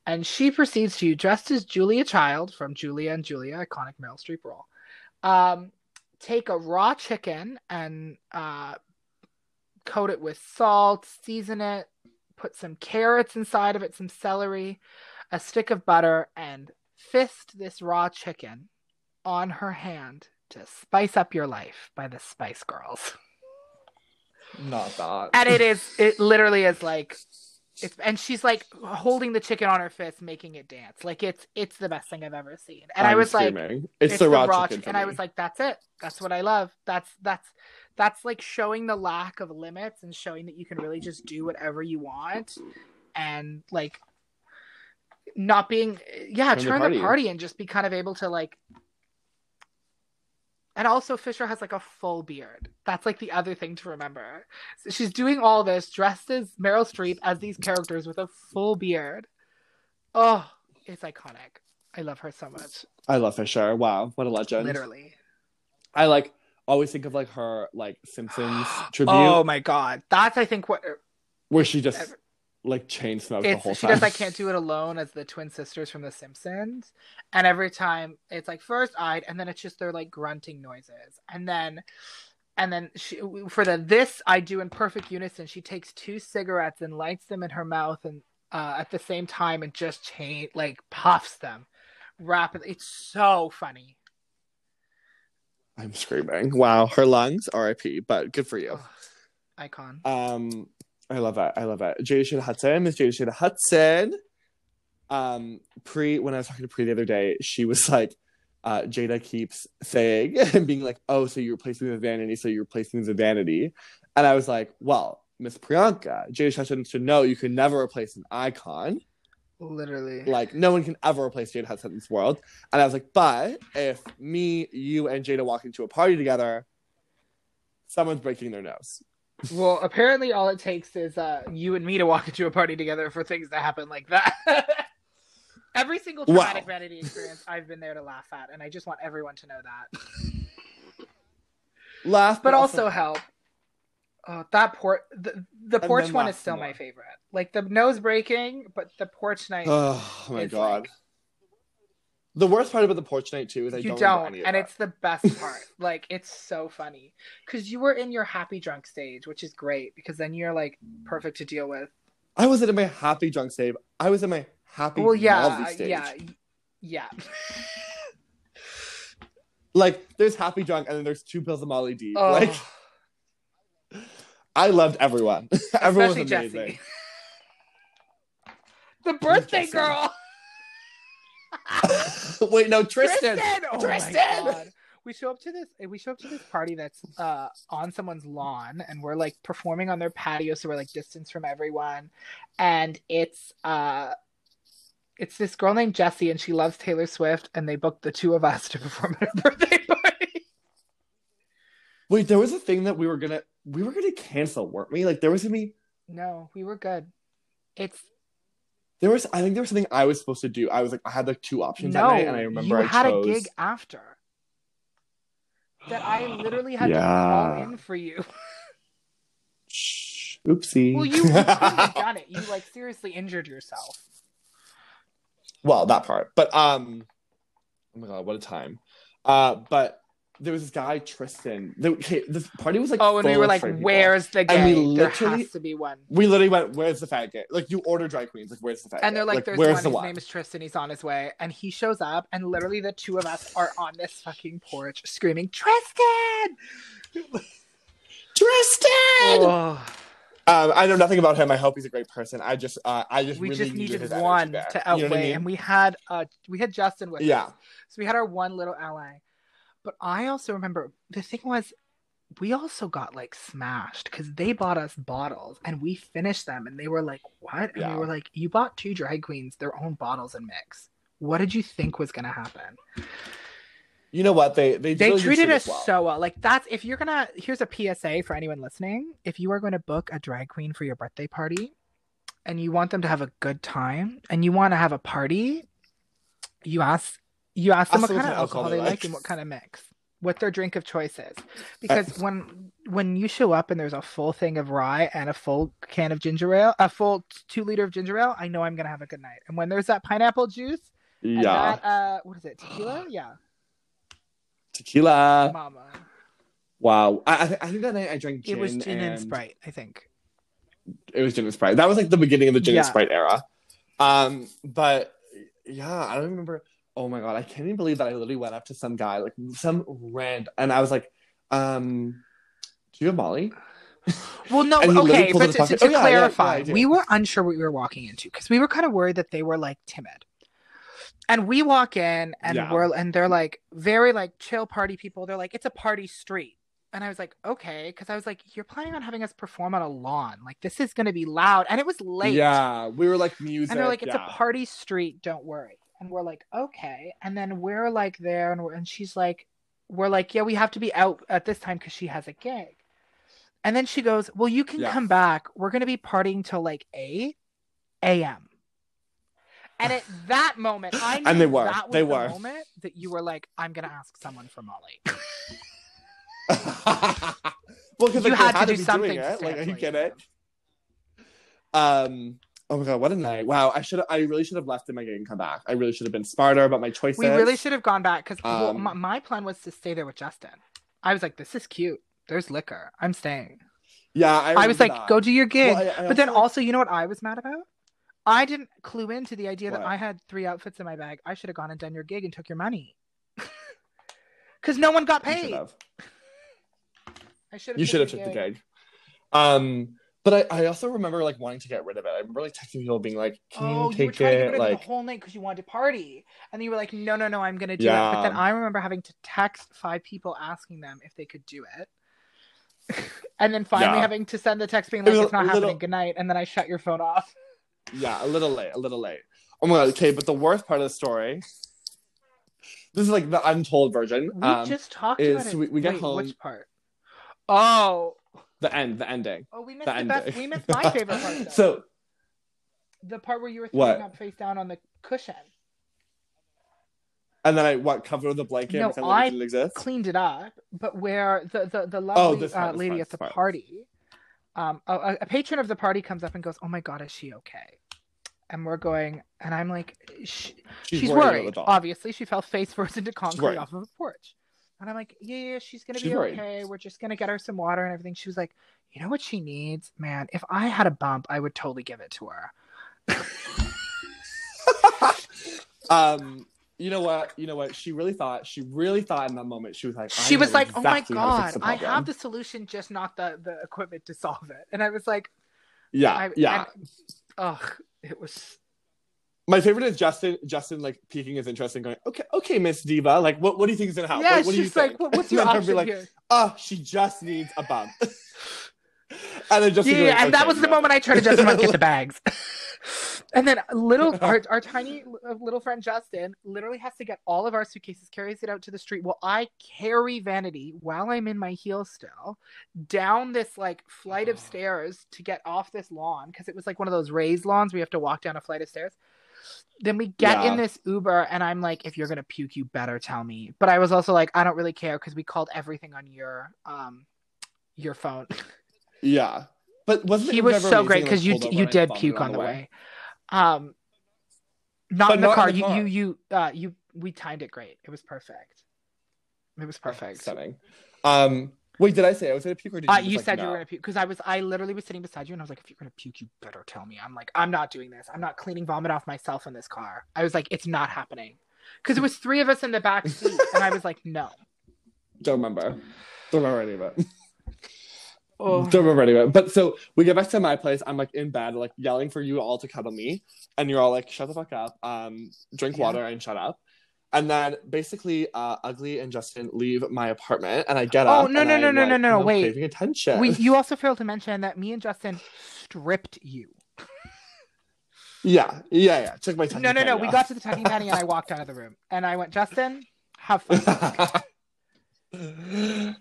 And she proceeds to, dressed as Julia Child from Julia and Julia, iconic Meryl Streep role, um, take a raw chicken and uh, coat it with salt, season it, put some carrots inside of it, some celery, a stick of butter, and fist this raw chicken on her hand to spice up your life by the Spice Girls. Not that. And it is, it literally is like, it's, and she's like holding the chicken on her fist, making it dance. Like it's, it's the best thing I've ever seen. And I I'm was like, screaming. it's, the raw, chicken. chi- for and I was like, that's it. That's what I love. That's that's that's like showing the lack of limits and showing that you can really just do whatever you want, and like not being yeah, Turn the turn the party. party and just be kind of able to like. And also, Fisher has like a full beard. That's like the other thing to remember. So she's doing all this dressed as Meryl Streep as these characters with a full beard. Oh, it's iconic. I love her so much. I love Fisher. Wow, what a legend. Literally. I like always think of like her like Simpsons tribute Oh my god, that's I think what where she just like chain the whole She time. She does. I can't do it alone as the twin sisters from The Simpsons, and every time it's like first eyed, and then it's just they're like grunting noises, and then. And then she, for the this I do in perfect unison, she takes two cigarettes and lights them in her mouth and uh, at the same time and just chain like puffs them rapidly. It's so funny. I'm screaming. Wow, her lungs, R.I.P. But good for you. Icon. Um, I love it. I love it. Jada Shada Hudson, Miss Jada Shada Hudson. Um, Pre, when I was talking to Pre the other day, she was like, uh, Jada keeps saying and being like, "Oh, so you're replacing the vanity, so you're replacing the vanity," and I was like, "Well, Miss Priyanka, Jada Hudson should know you can never replace an icon. Literally. Like, no one can ever replace Jada Hudson in this world." And I was like, "But if me, you, and Jada walk into a party together, someone's breaking their nose." Well, apparently, all it takes is uh, you and me to walk into a party together for things to happen like that. Every single Wow. vanity experience, I've been there to laugh at, and I just want everyone to know that. Laugh, But also help. Oh, that porch, the, the porch one is still more. my favorite. Like the nose breaking, but the porch night, Oh my god. like- the worst part about the porch night too is I you don't, don't, remember any of and that. it's the best part. like it's so funny because you were in your happy drunk stage, which is great because then you're like perfect to deal with. I wasn't in my happy drunk stage. I was in my happy well, yeah, stage. yeah, yeah. Like there's happy drunk and then there's two pills of Molly D. Oh. Like I loved everyone. everyone was amazing. The birthday girl. Wait, no, Tristan. Oh Tristan! We show up to this. We show up to this party that's uh, on someone's lawn, and we're like performing on their patio, so we're like distance from everyone. And it's uh, it's this girl named Jessie, and she loves Taylor Swift, and they booked the two of us to perform at her birthday party. Wait, there was a thing that we were gonna we were gonna cancel, weren't we? Like there was gonna be No, we were good. It's there was I think there was something I was supposed to do. I was like I had like two options no. that night and I remember you I had chose a gig after that. I literally had to Yeah. call in for you. Oopsie. Well, you, you done it. You like seriously injured yourself. well, that part. But um oh my god, what a time. Uh but there was this guy, Tristan. The, okay, this party was like Oh, and we were like, people. "Where's the gay? And we there literally- has to be one." we literally went, Where's the fat gay? Like you order drag queens, like where's the fat And they're like, "There's where's one. the His one? name is Tristan. He's on his way." And he shows up, and literally the two of us are on this fucking porch screaming, "Tristan!" Tristan! Oh, Um, I know nothing about him. I hope he's a great person. I just uh, I just we really just needed needed one there. to You know I mean? and we had uh we had Justin with Yeah. us, so we had our one little ally. But I also remember the thing was. We also got like smashed because they bought us bottles and we finished them and they were like, What? And Yeah. we were like, You bought two drag queens their own bottles and mix. what did you think was gonna happen? You know what? They they, They treated us well. so well. Like that's if you're gonna here's a PSA for anyone listening. If you are going to book a drag queen for your birthday party and you want them to have a good time and you want to have a party, you ask you ask them what kind of alcohol alcohol they like and what kind of mix. What their drink of choice is. Because when when you show up and there's a full thing of rye and a full can of ginger ale, a full two liter of ginger ale, I know I'm gonna have a good night. And when there's that pineapple juice Yeah, that uh what is it, tequila? Yeah. tequila. Mama. Wow, I I, th- I think that night I drank gin. It was gin and, and Sprite, I think. It was gin and sprite. That was like the beginning of the gin Yeah. and sprite era. Um, but yeah, I don't remember. Oh my god, I can't even believe that I literally went up to some guy, like some rand, and I was like, um, "Do you have Molly?" Well, no, And he literally okay, but his to, to Oh, yeah, yeah, yeah, clarify, we were unsure what we were walking into because we were kind of worried that they were like timid. And we walk in and we're and they're like very like chill party people. They're like, it's a party street. And I was like, okay, because I was like, you're planning on having us perform on a lawn. Like this is gonna be loud. And it was late. Yeah, we were like music. And they're like, it's a party street, don't worry. And we're like, okay. And then we're like there, and, we're, and she's like, we're like, yeah, we have to be out at this time because she has a gig. And then she goes, well, you can Yeah. come back. We're going to be partying till like 8 a.m. And at that moment, I knew And they were. that was They the were. moment that you were like, I'm going to ask someone for Molly. well, because You like, had they to do something doing it. Like, stand you get Um. Oh my god, what a night! Wow, I should. I really should have left in my gig and come back. I really should have been smarter about my choices. we really should have gone back because well, Um, my, my plan was to stay there with Justin. I was like, this is cute. There's liquor. I'm staying. Yeah, I, I was like, remember go do your gig. Well, I- I but then also, like- also, you know what I was mad about? I didn't clue into the idea that I had three outfits in my bag. I should have gone and done your gig and took your money. Because no one got paid. I should have. You should have took the gig. Um, but I, I also remember like wanting to get rid of it. I remember like texting people being like, "Can Oh, you you were take trying to get it?" Like, the whole night because you wanted to party, and then you were like, "No, no, no, I'm gonna do it." But then I remember having to text five people asking them if they could do it, and then finally Yeah. having to send the text being like, "It's not a happening. Good night," and then I shut your phone off. yeah, a little late, a little late. Oh my god. Okay, but the worst part of the story. This is like the untold version. We Um, just talked is about it. we- we get Wait, home- Which part? Oh, the end, the ending. oh, we missed The the, best. We missed my favorite part. Though. so the part where you were throwing up face down on the cushion, and then I what cover the blanket No, I it didn't exist. cleaned it up, but where the the, the Oh, lovely this part, uh, lady part, at the part. party, um, a, a patron of the party comes up and goes, "Oh my god, is she okay?" And we're going, and I'm like, "She- "She's, worried worried. Obviously, she fell face first into concrete off of a porch." And I'm like, "Yeah, yeah, she's gonna She's be worried. okay. We're just gonna get her some water and everything." She was like, "You know what she needs, man? If I had a bump, I would totally give it to her." um, you know what? You know what? She really thought. She really thought in that moment. She was like, I she was like, "Oh my exactly to fix god, I have the solution, just not the the equipment to solve it." And I was like, Yeah, I, yeah. and- ugh, it was My favorite is Justin. Justin like peeking his interest and going, "Okay, okay, Miss Diva. Like, what, what do you think is gonna happen? yeah. what, what do you she's like, think?" what, "What's your option be like, here?" "Oh, she just needs a bump." and then Justin, Yeah, like, and that "Okay, was the moment I turned to Justin like, "Get the bags." and then little our, our tiny uh, little friend Justin literally has to get all of our suitcases, carries it out to the street. While I carry Vanity while I'm in my heels still down this like flight of stairs to get off this lawn because it was like one of those raised lawns where you have to walk down a flight of stairs. Then we get Yeah. in this Uber, and I'm like, if you're gonna puke, you better tell me. But I was also like, I don't really care because we called everything on your um your phone. Yeah, but wasn't it? he was so great like, because you you did puke on the way. Um, not But in the not in car. the You car. you you uh you we timed it great. It was perfect. It was perfect. Stunning. Um, wait, did I say I was gonna puke or did you? Uh, you like, said you no? were gonna puke because I was I literally was sitting beside you and I was like, if you're gonna puke, you better tell me. I'm like, I'm not doing this. I'm not cleaning vomit off myself in this car. I was like, it's not happening because it was three of us in the back seat and I was like, no. Don't remember. Don't remember any of it. Oh. Don't remember any of it. But so we get back to my place. I'm like in bed, like yelling for you all to cuddle me, and you're all like, "Shut the fuck up, um, drink Yeah. water, and shut up." And then basically, uh, Ugly and Justin leave my apartment, and I get up. Oh, no, no, no, no, like, no, no, I'm wait. craving attention. We, you also failed to mention that me and Justin stripped you. Yeah, yeah, yeah. Took my time. No, no, no. We got to the tucking penny and I walked out of the room. And I went, Justin, have fun.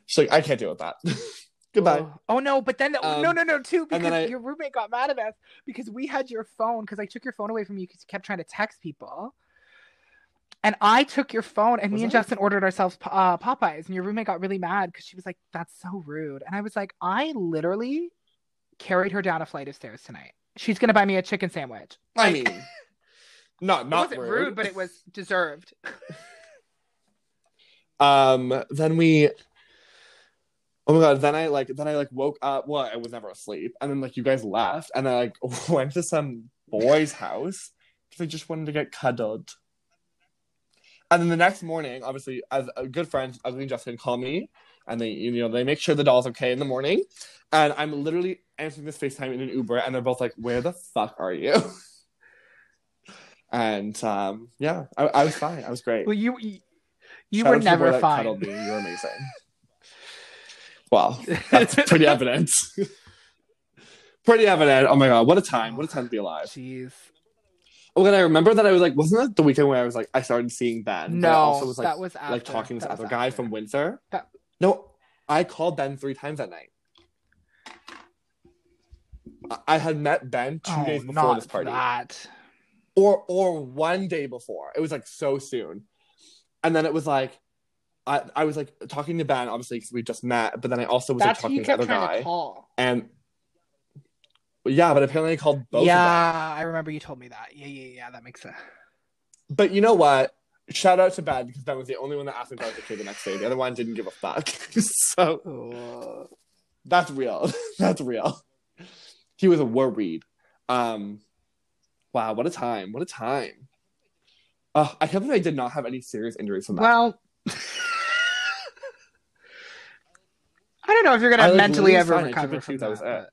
She's like, I can't deal with that. Goodbye. Oh, oh, no, but then Um, no, no, no, too because I- your roommate got mad at us because we had your phone because I took your phone away from you because you kept trying to text people. And I took your phone, and Was me and I? Justin ordered ourselves uh, Popeyes, and your roommate got really mad because she was like, "That's so rude." And I was like, "I literally carried her down a flight of stairs tonight. She's gonna buy me a chicken sandwich. I mean, not it not wasn't rude. rude, but it was deserved." Um, then we. Oh my god! Then I like then I like woke up. Well, I was never asleep, and then like you guys left, and I like went to some boy's house because I just wanted to get cuddled. And then the next morning, obviously, as a good friend, Ugly and Justin call me, and they you know they make sure the doll's okay in the morning, and I'm literally answering this FaceTime in an Uber, and they're both like, "Where the fuck are you?" And um, yeah, I, I was fine. I was great. well, you you, you were never that fine. me. You're amazing. Well, that's pretty evident. pretty evident. Oh my god, what a time! What a time to be alive. Jeez. Oh, and I remember that I was like, wasn't that the weekend where I was like, I started seeing Ben? but I No, also was like, that was after. like talking to That this other guy after. from Windsor. That- No, I called Ben three times that night. I- had met Ben two Oh, days before this party, That. or or one day before. It was like so soon, and then it was like. I, I was like talking to Ben, obviously, because we just met, but then I also was like That's who talking to the other guy. to. And yeah, but apparently I called both yeah, of them. I remember you told me that. Yeah, yeah, yeah. That makes sense. But you know what? Shout out to Ben because Ben was the only one that asked me I was okay the next day. The other one didn't give a fuck. so that's real. that's real. He was worried. Um, wow, what a time! What a time! Uh, I can't believe I did not have any serious injuries from that. Well, I don't know if you're gonna I, mentally ever signed. I took recover from that that.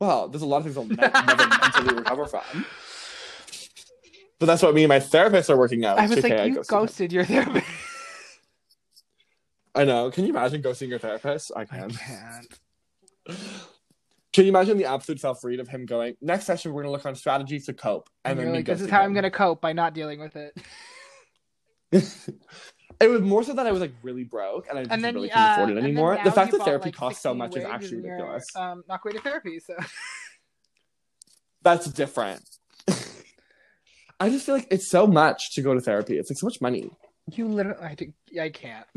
Well, there's a lot of things I'll ne- never mentally recover from. But that's what me and my therapist are working out. I was JK, like, you ghosted ghosted your therapist. I know. Can you imagine ghosting your therapist? I I can. can't. Can you imagine the absolute self read of him going, next session, we're going to look on strategies to cope. And And then like, this is how I'm gonna cope by not dealing with it. It was more so that I was like really broke and I And then really uh, couldn't afford it anymore. The fact that bought, therapy like, costs so much is actually and you're, ridiculous. Um, not going to therapy, so That's different. I just feel like it's so much to go to therapy. It's like so much money. you literally, I, think- I can't.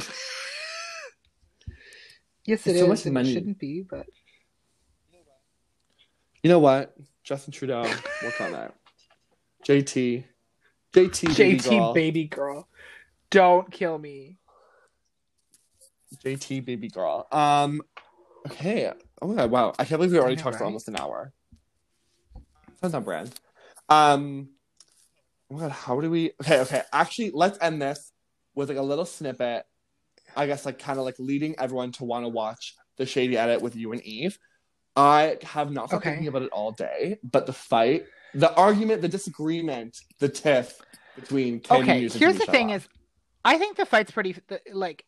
yes, it It's is. so much and money. It shouldn't be, but You know what? Justin Trudeau, work on that. JT. JT, baby JT girl. baby girl, don't kill me. JT baby girl. Um okay. Oh my god, wow. I can't believe we already talked for almost an hour. Sounds on brand. Um oh my god, how do we okay, okay. Actually, let's end this with like a little snippet. I guess like kind of like leading everyone to want to watch the shady edit with you and Eve. I have not stopped Okay. thinking about it all day, but the fight, the argument, the disagreement, the tiff between Kandy okay, here's the thing: is I think the fight's pretty like.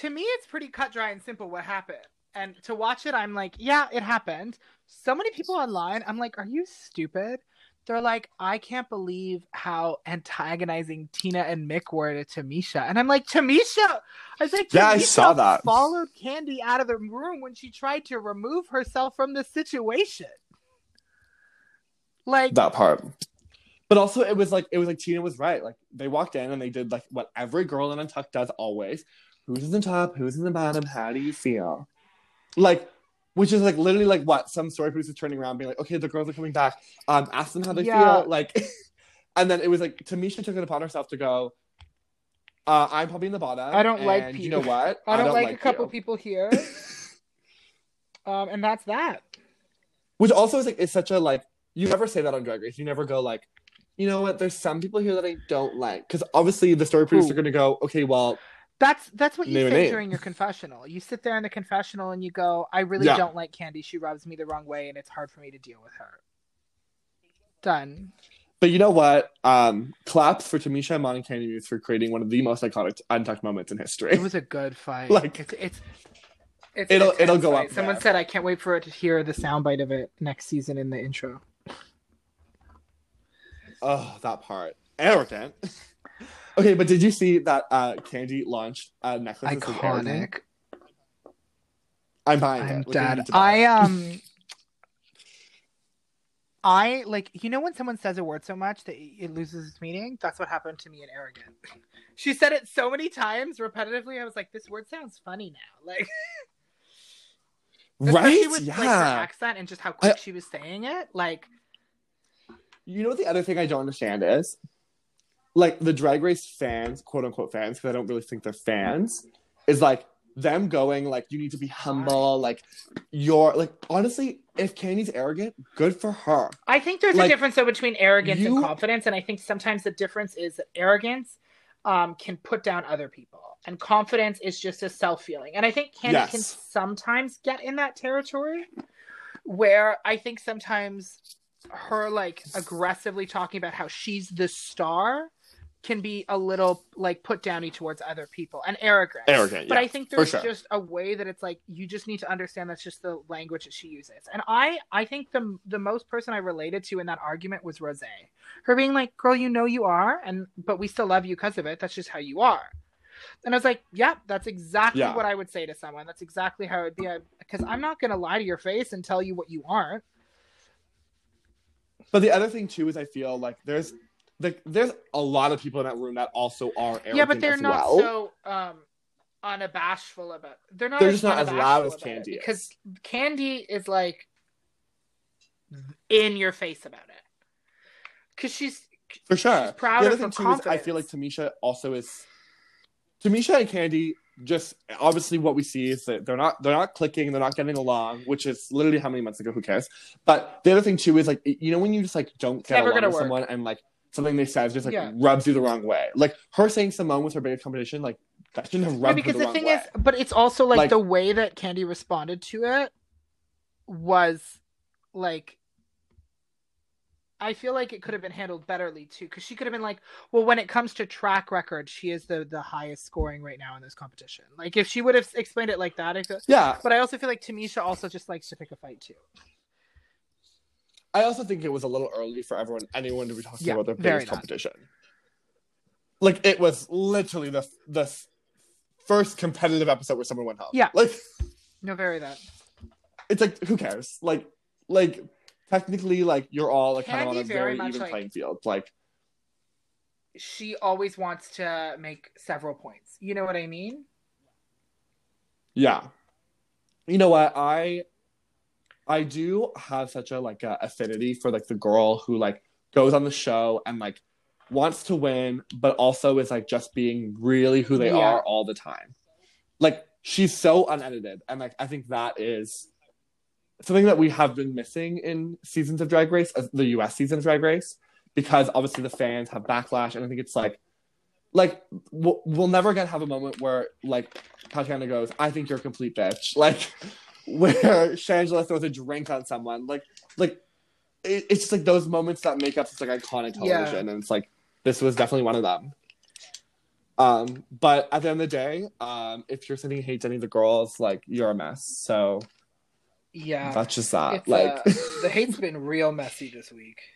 To me, it's pretty cut dry and simple what happened. And to watch it, I'm like, yeah, it happened. So many people online, I'm like, are you stupid? They're like, I can't believe how antagonizing Tina and Mick were to Tamisha. And I'm like, Tamisha! I was like, Yeah, I saw that. Followed Kandy out of the room when she tried to remove herself from the situation. Like, that part. But also, it was like it was like Tina was right. Like they walked in and they did like what every girl in Untucked does always: who's in the top, who's in the bottom, how do you feel? Like, which is like literally like what some story producer turning around, being like, okay, the girls are coming back. Um, ask them how they Yeah. feel. Like, and then it was like Tamisha took it upon herself to go. Uh, I'm probably in the bottom. I don't like and You people. know what? I don't, like, a couple you. people here. um, and that's that. Which also is like it's such a like you never say that on Drag Race. You never go like, you know what? There's some people here that I don't like because obviously the story producers are going to go, okay, well, That's that's what you Name say during your confessional. You sit there in the confessional and you go, "I really Yeah. don't like Kandy. She rubs me the wrong way, and it's hard for me to deal with her." Done. but you know what? Um, claps for Tamisha Iman and Kandy Muse for creating one of the most iconic untucked moments in history. It was a good fight. Like- it's, it's It's It'll- it'll go fight. up Someone there. said I can't wait for it to hear the soundbite of it next season in the intro. Oh, that part. Arrogant. okay, but did you see that uh Kandy launched a necklace? says arrogant? Iconic. I'm buying I'm it. Like, we dead. need to buy I um I like you know when someone says a word so much that it loses its meaning? That's what happened to me in arrogant. She said it so many times repetitively. I was like, this word sounds funny now. Like right? with yeah. like her accent and just how quick I- she was saying it. Like You know what the other thing I don't understand is? Like the drag race fans, quote unquote fans, because I don't really think they're fans, is like them going like you need to be humble, like you're like honestly, if Kandy's arrogant, good for her. I think there's Like, a difference though between arrogance you- and confidence, and I think sometimes the difference is that arrogance um, can put down other people, and confidence is just a self feeling. And I think Kandy Yes. can sometimes get in that territory, where I think sometimes her like aggressively talking about how she's the star can be a little like put downy towards other people and arrogant. Arrogant, But yeah, I think there's sure. just a way that it's like you just need to understand that's just the language that she uses. And I I think the the most person I related to in that argument was Rose. Her being like, "Girl, you know you are, and but we still love you because of it. That's just how you are." And I was like, "Yep, that's exactly Yeah. what I would say to someone. That's exactly how it'd be. Because I'm not going to lie to your face and tell you what you aren't. But the other thing too is I feel like there's like there's a lot of people in that room that also are arrogant yeah, but they're not well. so um unabashful about. They're not. They're just not as loud as Kandy because Kandy is like in your face about it. Because she's For sure. She's proud the other thing too is I feel like Tamisha also is Tamisha and Kandy just obviously what we see is that they're not they're not clicking, they're not getting along, which is literally how many months ago, who cares? But the other thing too is like you know when you just like don't get along with work. someone and like something they say just like Yeah. rubs you the wrong way. Like her saying Simone was her biggest competition, like that shouldn't have Yeah, rubbed because her the the, wrong thing way. is, but it's also like, Like- the way that Kandy responded to it was like. I feel like it could have been handled betterly too, because she could have been like, "Well, when it comes to track record, she is the the highest scoring right now in this competition." Like, if she would have explained it like that, I feel. yeah, But I also feel like Tamisha also just likes to pick a fight too. I also think it was a little early for everyone, anyone to be talking Yeah, about their biggest competition. Like it was literally the the first competitive episode where someone went home. Yeah. like No, very that. it's like who cares? Like like technically, like you're all like kind of on a very very even like- playing field. Like She always wants to make several points. You know what I mean? yeah, you know what I I do have such a like a affinity for like the girl who like goes on the show and like wants to win, but also is like just being really who they Yeah. are all the time. Like she's so unedited, and like I think that is something that we have been missing in seasons of Drag Race, uh, the U.S. season of Drag Race, because obviously the fans have backlash, and I think it's like. Like we'll, we'll never again have a moment where like Tatiana goes, "I think you're a complete bitch," like where Shangela throws a drink on someone, like like it, it's just like those moments that make up this like iconic Yeah. television, and it's like this was definitely one of them. Um, but at the end of the day, um, if you're sending hate to any of the girls, like you're a mess. So Yeah. that's just that. It's, like uh, the hate's been real messy this week.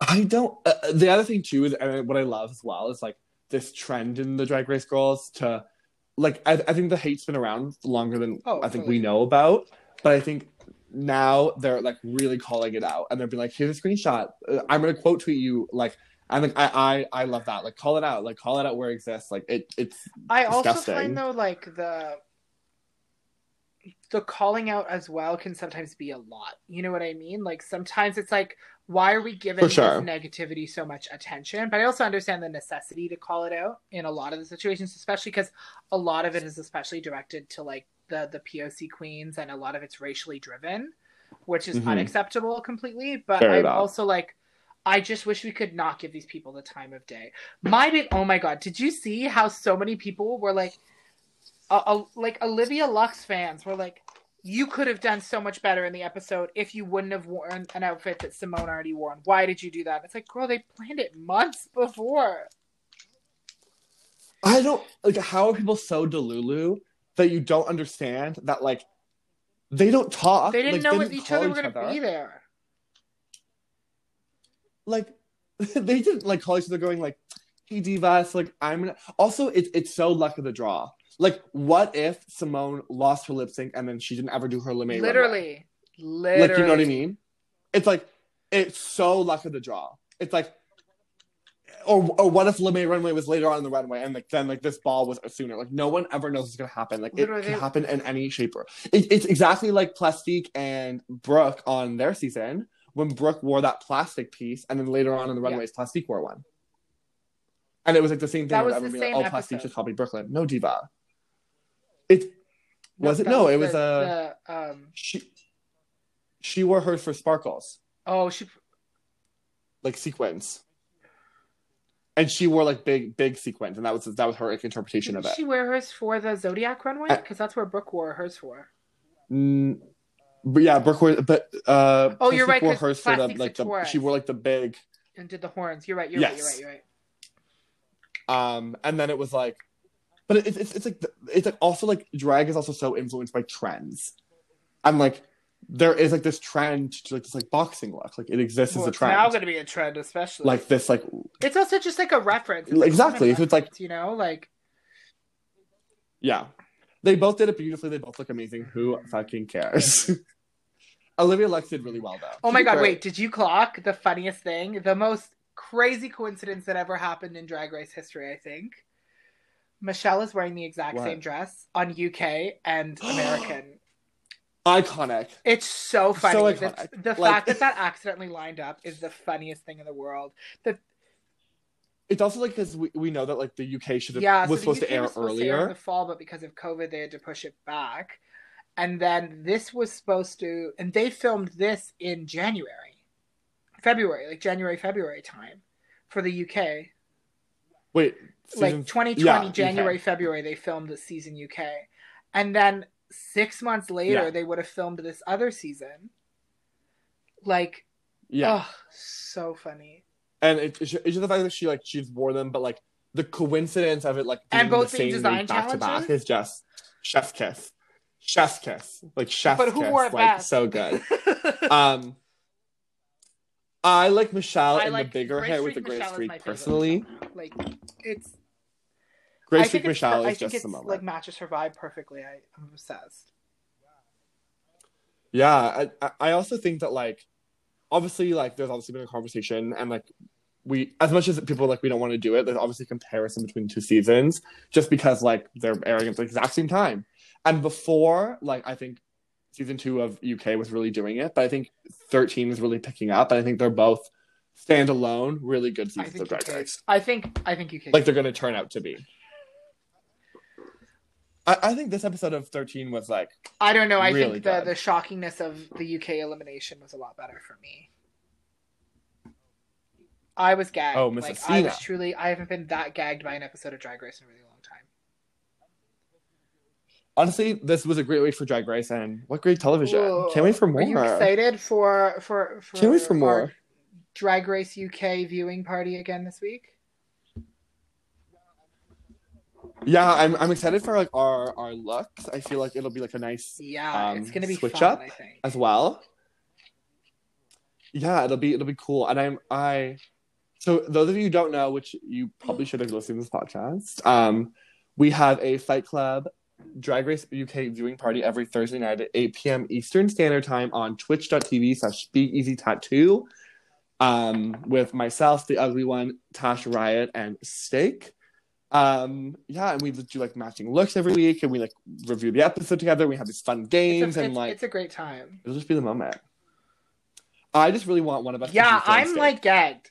I don't. Uh, the other thing too is, and what I love as well is like this trend in the Drag Race girls to, like, I, I think the hate's been around longer than Oh, I think totally. we know about, but I think now they're like really calling it out, and they're being like, "Here's a screenshot. Uh, I'm gonna quote tweet you." Like, I think I, I I love that. Like, call it out. Like, call it out where it exists. Like, it it's I also Disgusting. find though like the the calling out as well can sometimes be a lot. You know what I mean? Like sometimes it's like why are we giving sure. this negativity so much attention? But I also understand the necessity to call it out in a lot of the situations, especially because a lot of it is especially directed to like the the POC queens and a lot of it's racially driven, which is Mhm. unacceptable completely. But Very I'm bad. also like I just wish we could not give these people the time of day. My big oh my god, did you see how so many people were like uh, uh, like Olivia Lux fans were like you could have done so much better in the episode if you wouldn't have worn an outfit that Simone already wore. Why did you do that? It's like, girl, they planned it months before. I don't like how are people so delulu that you don't understand that like they don't talk. They didn't like, know if each call other were going to other. be there. Like they didn't like call each other going like, "Hey Divas," like I'm gonna. Also, it's it's so luck of the draw. Like, what if Simone lost her lip sync and then she didn't ever do her LeMay runway? Literally. Literally. Like, you know what I mean? It's like, it's so luck of the draw. It's like, or, or what if LeMay runway was later on in the runway and like then like this ball was sooner? Like no one ever knows what's gonna happen. Like Literally, it can happen in any shape or it, it's exactly like Plastique and Brooke on their season when Brooke wore that plastic piece and then later on in the Yeah. runways Plastique wore one. And it was like the same thing. That was the same like, oh, Plastique episode. just copied Brooklyn. No diva. It was it? No, it was uh the, um, she she wore hers for sparkles. oh, she. like sequins. And she wore like big, big sequins, and that was that was her like, interpretation Didn't of it. she wear hers for the Zodiac runway? Because that's where Brooke wore hers for. Mm, but yeah, Brooke wore, but uh, Oh, you're right, Wore hers for the like the she wore like the big, And did the horns. You're right. You're right. You're right. You're right. um, and then it was like, but it, it's it's like it's like also like drag is also so influenced by trends, and like there is like this trend to like this like boxing look, like it exists Well, as a trend. it's now going to be a trend, especially. like this like it's also just like a reference. It's Exactly, common so it's like- you know, like Yeah. They both did it beautifully. They both look amazing. Who fucking cares? Olivia Lux did really well though. Oh my did god, great. wait, did you clock the funniest thing? The most crazy coincidence that ever happened in Drag Race history, I think. Michelle is wearing the exact What? same dress on UK and American. Iconic. It's so funny. So the iconic. the Like- fact that that accidentally lined up is the funniest thing in the world. The, It's also like because we, we know that like the UK should have yeah, was so the supposed to air was supposed to air in earlier. the fall, but because of COVID, they had to push it back. And then this was supposed to, and they filmed this in January, February, like January, February time for the UK. Wait, like 2020 yeah, January UK. February they filmed the season UK and then 6 months later Yeah. they would have filmed this other season. Like yeah, oh so funny. And it, it's just the fact that she like she's wore them, but like the coincidence of it like And both the being same design back to back is just chef's kiss, chef's kiss, like chef's but who kiss, wore it like best? so good. um, I like Michelle I in like the bigger hair with the gray streak personally. Like it's Grace I Freak think it's, Michelle I is think just the moment. like matches her vibe perfectly I, I'm obsessed Yeah, I, I- also think that like obviously like there's obviously been a conversation and like we as much as people like we don't want to do it, there's obviously comparison between two seasons just because like they're airing at the exact same time. And before, like I think season two of UK was really doing it, but I think 13 is really picking up, and I think they're both standalone, really good seasons of Drag Race. I think I think UK Like they're gonna turn out to be. I, I think this episode of 13 was like I don't know I really think the good. the shockingness of the UK elimination was a lot better for me I was gagged. Oh, Miss like I was truly I haven't been that gagged by an episode of Drag Race in a really long time. honestly, this was a great week for Drag Race, and what great television! Whoa. Can't wait for more. Are you excited for for for Can't wait for more. Drag Race UK viewing party again this week? Yeah, I'm I'm excited for like our our looks. I feel like it'll be like a nice Yeah, Um, it's gonna be switch fun. up I think. as well. Yeah, it'll be it'll be cool, and I'm I. So those of you who don't know, which you probably should have listened to this podcast, um, we have a Fight Club Drag Race UK viewing party every Thursday night at 8 p.m. Eastern Standard Time on twitch.tv slash speakeasy tattoo. Um, with myself, the ugly one, Tash Riot, and Steak. Um, yeah, and we do like matching looks every week, and we like review the episode together. We have these fun games, a, and it's, like it's a great time. it'll just be the moment. I just really want one of us. Yeah, I'm like gagged.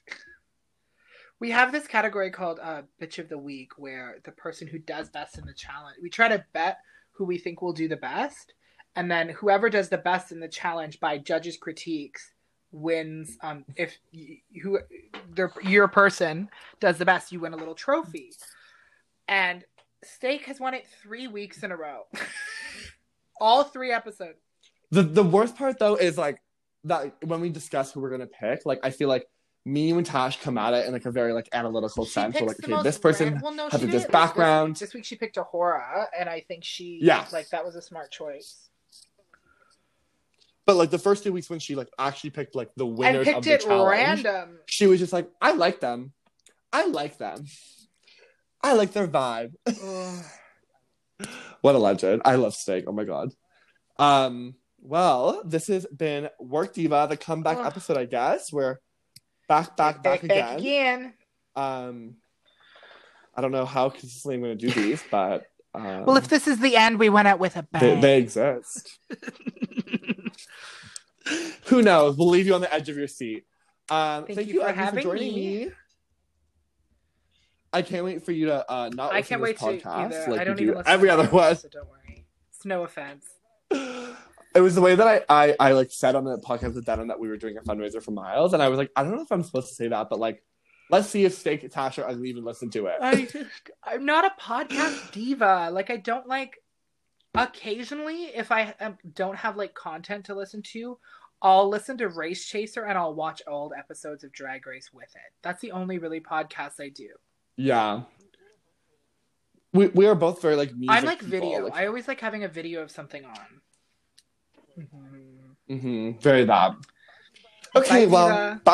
We have this category called uh, "Bitch of the Week," where the person who does best in the challenge, we try to bet who we think will do the best, and then whoever does the best in the challenge by judges' critiques wins. Um, if y- who their your person does the best, you win a little trophy. And Steak has won it three weeks in a row, all three episodes. the the worst part though is like that when we discuss who we're gonna pick. Like I feel like me and Tash come at it in like a very like analytical She sense. We're like, okay, this person ran- well, no, has this did it. Like, background. This, this week she picked A'Whora, and I think she Yeah. like that was a smart choice. But like the first two weeks when she like actually picked like the And winners of picked the it challenge, random. she was just like, I like them. I like them. I like their vibe. What a legend. I love steak. Oh my god. Um, well, this has been Werk Diva, the comeback Ugh. episode, I guess. We're back, back, back, again. again. Um I don't know how consistently I'm gonna do these, but um, Well, if this is the end, we went out with a bang. they exist. Who knows? We'll leave you on the edge of your seat. Um, Thank thank, you you, for Evie, having joining me. me. I can't wait for you to uh, not I listen can't to wait this to podcast either. like I don't even do listen every to other one. So don't worry. It's no offense. It was the way that I, I, I like said on the podcast with Denim that we were doing a fundraiser for Miles, and I was like, I don't know if I'm supposed to say that, but like, let's see if Steak, Tasha, Ugly even listen to it. I, I'm not a podcast diva. Like I don't like. Occasionally, if I um, don't have like content to listen to, I'll listen to Race Chaser and I'll watch old episodes of Drag Race with it. That's the only really podcast I do. Yeah, we we are both very like music. I'm like people, video. like- I always like having a video of something on. Mhm. Mhm, very that. Okay, Bye, well, Diva. bye.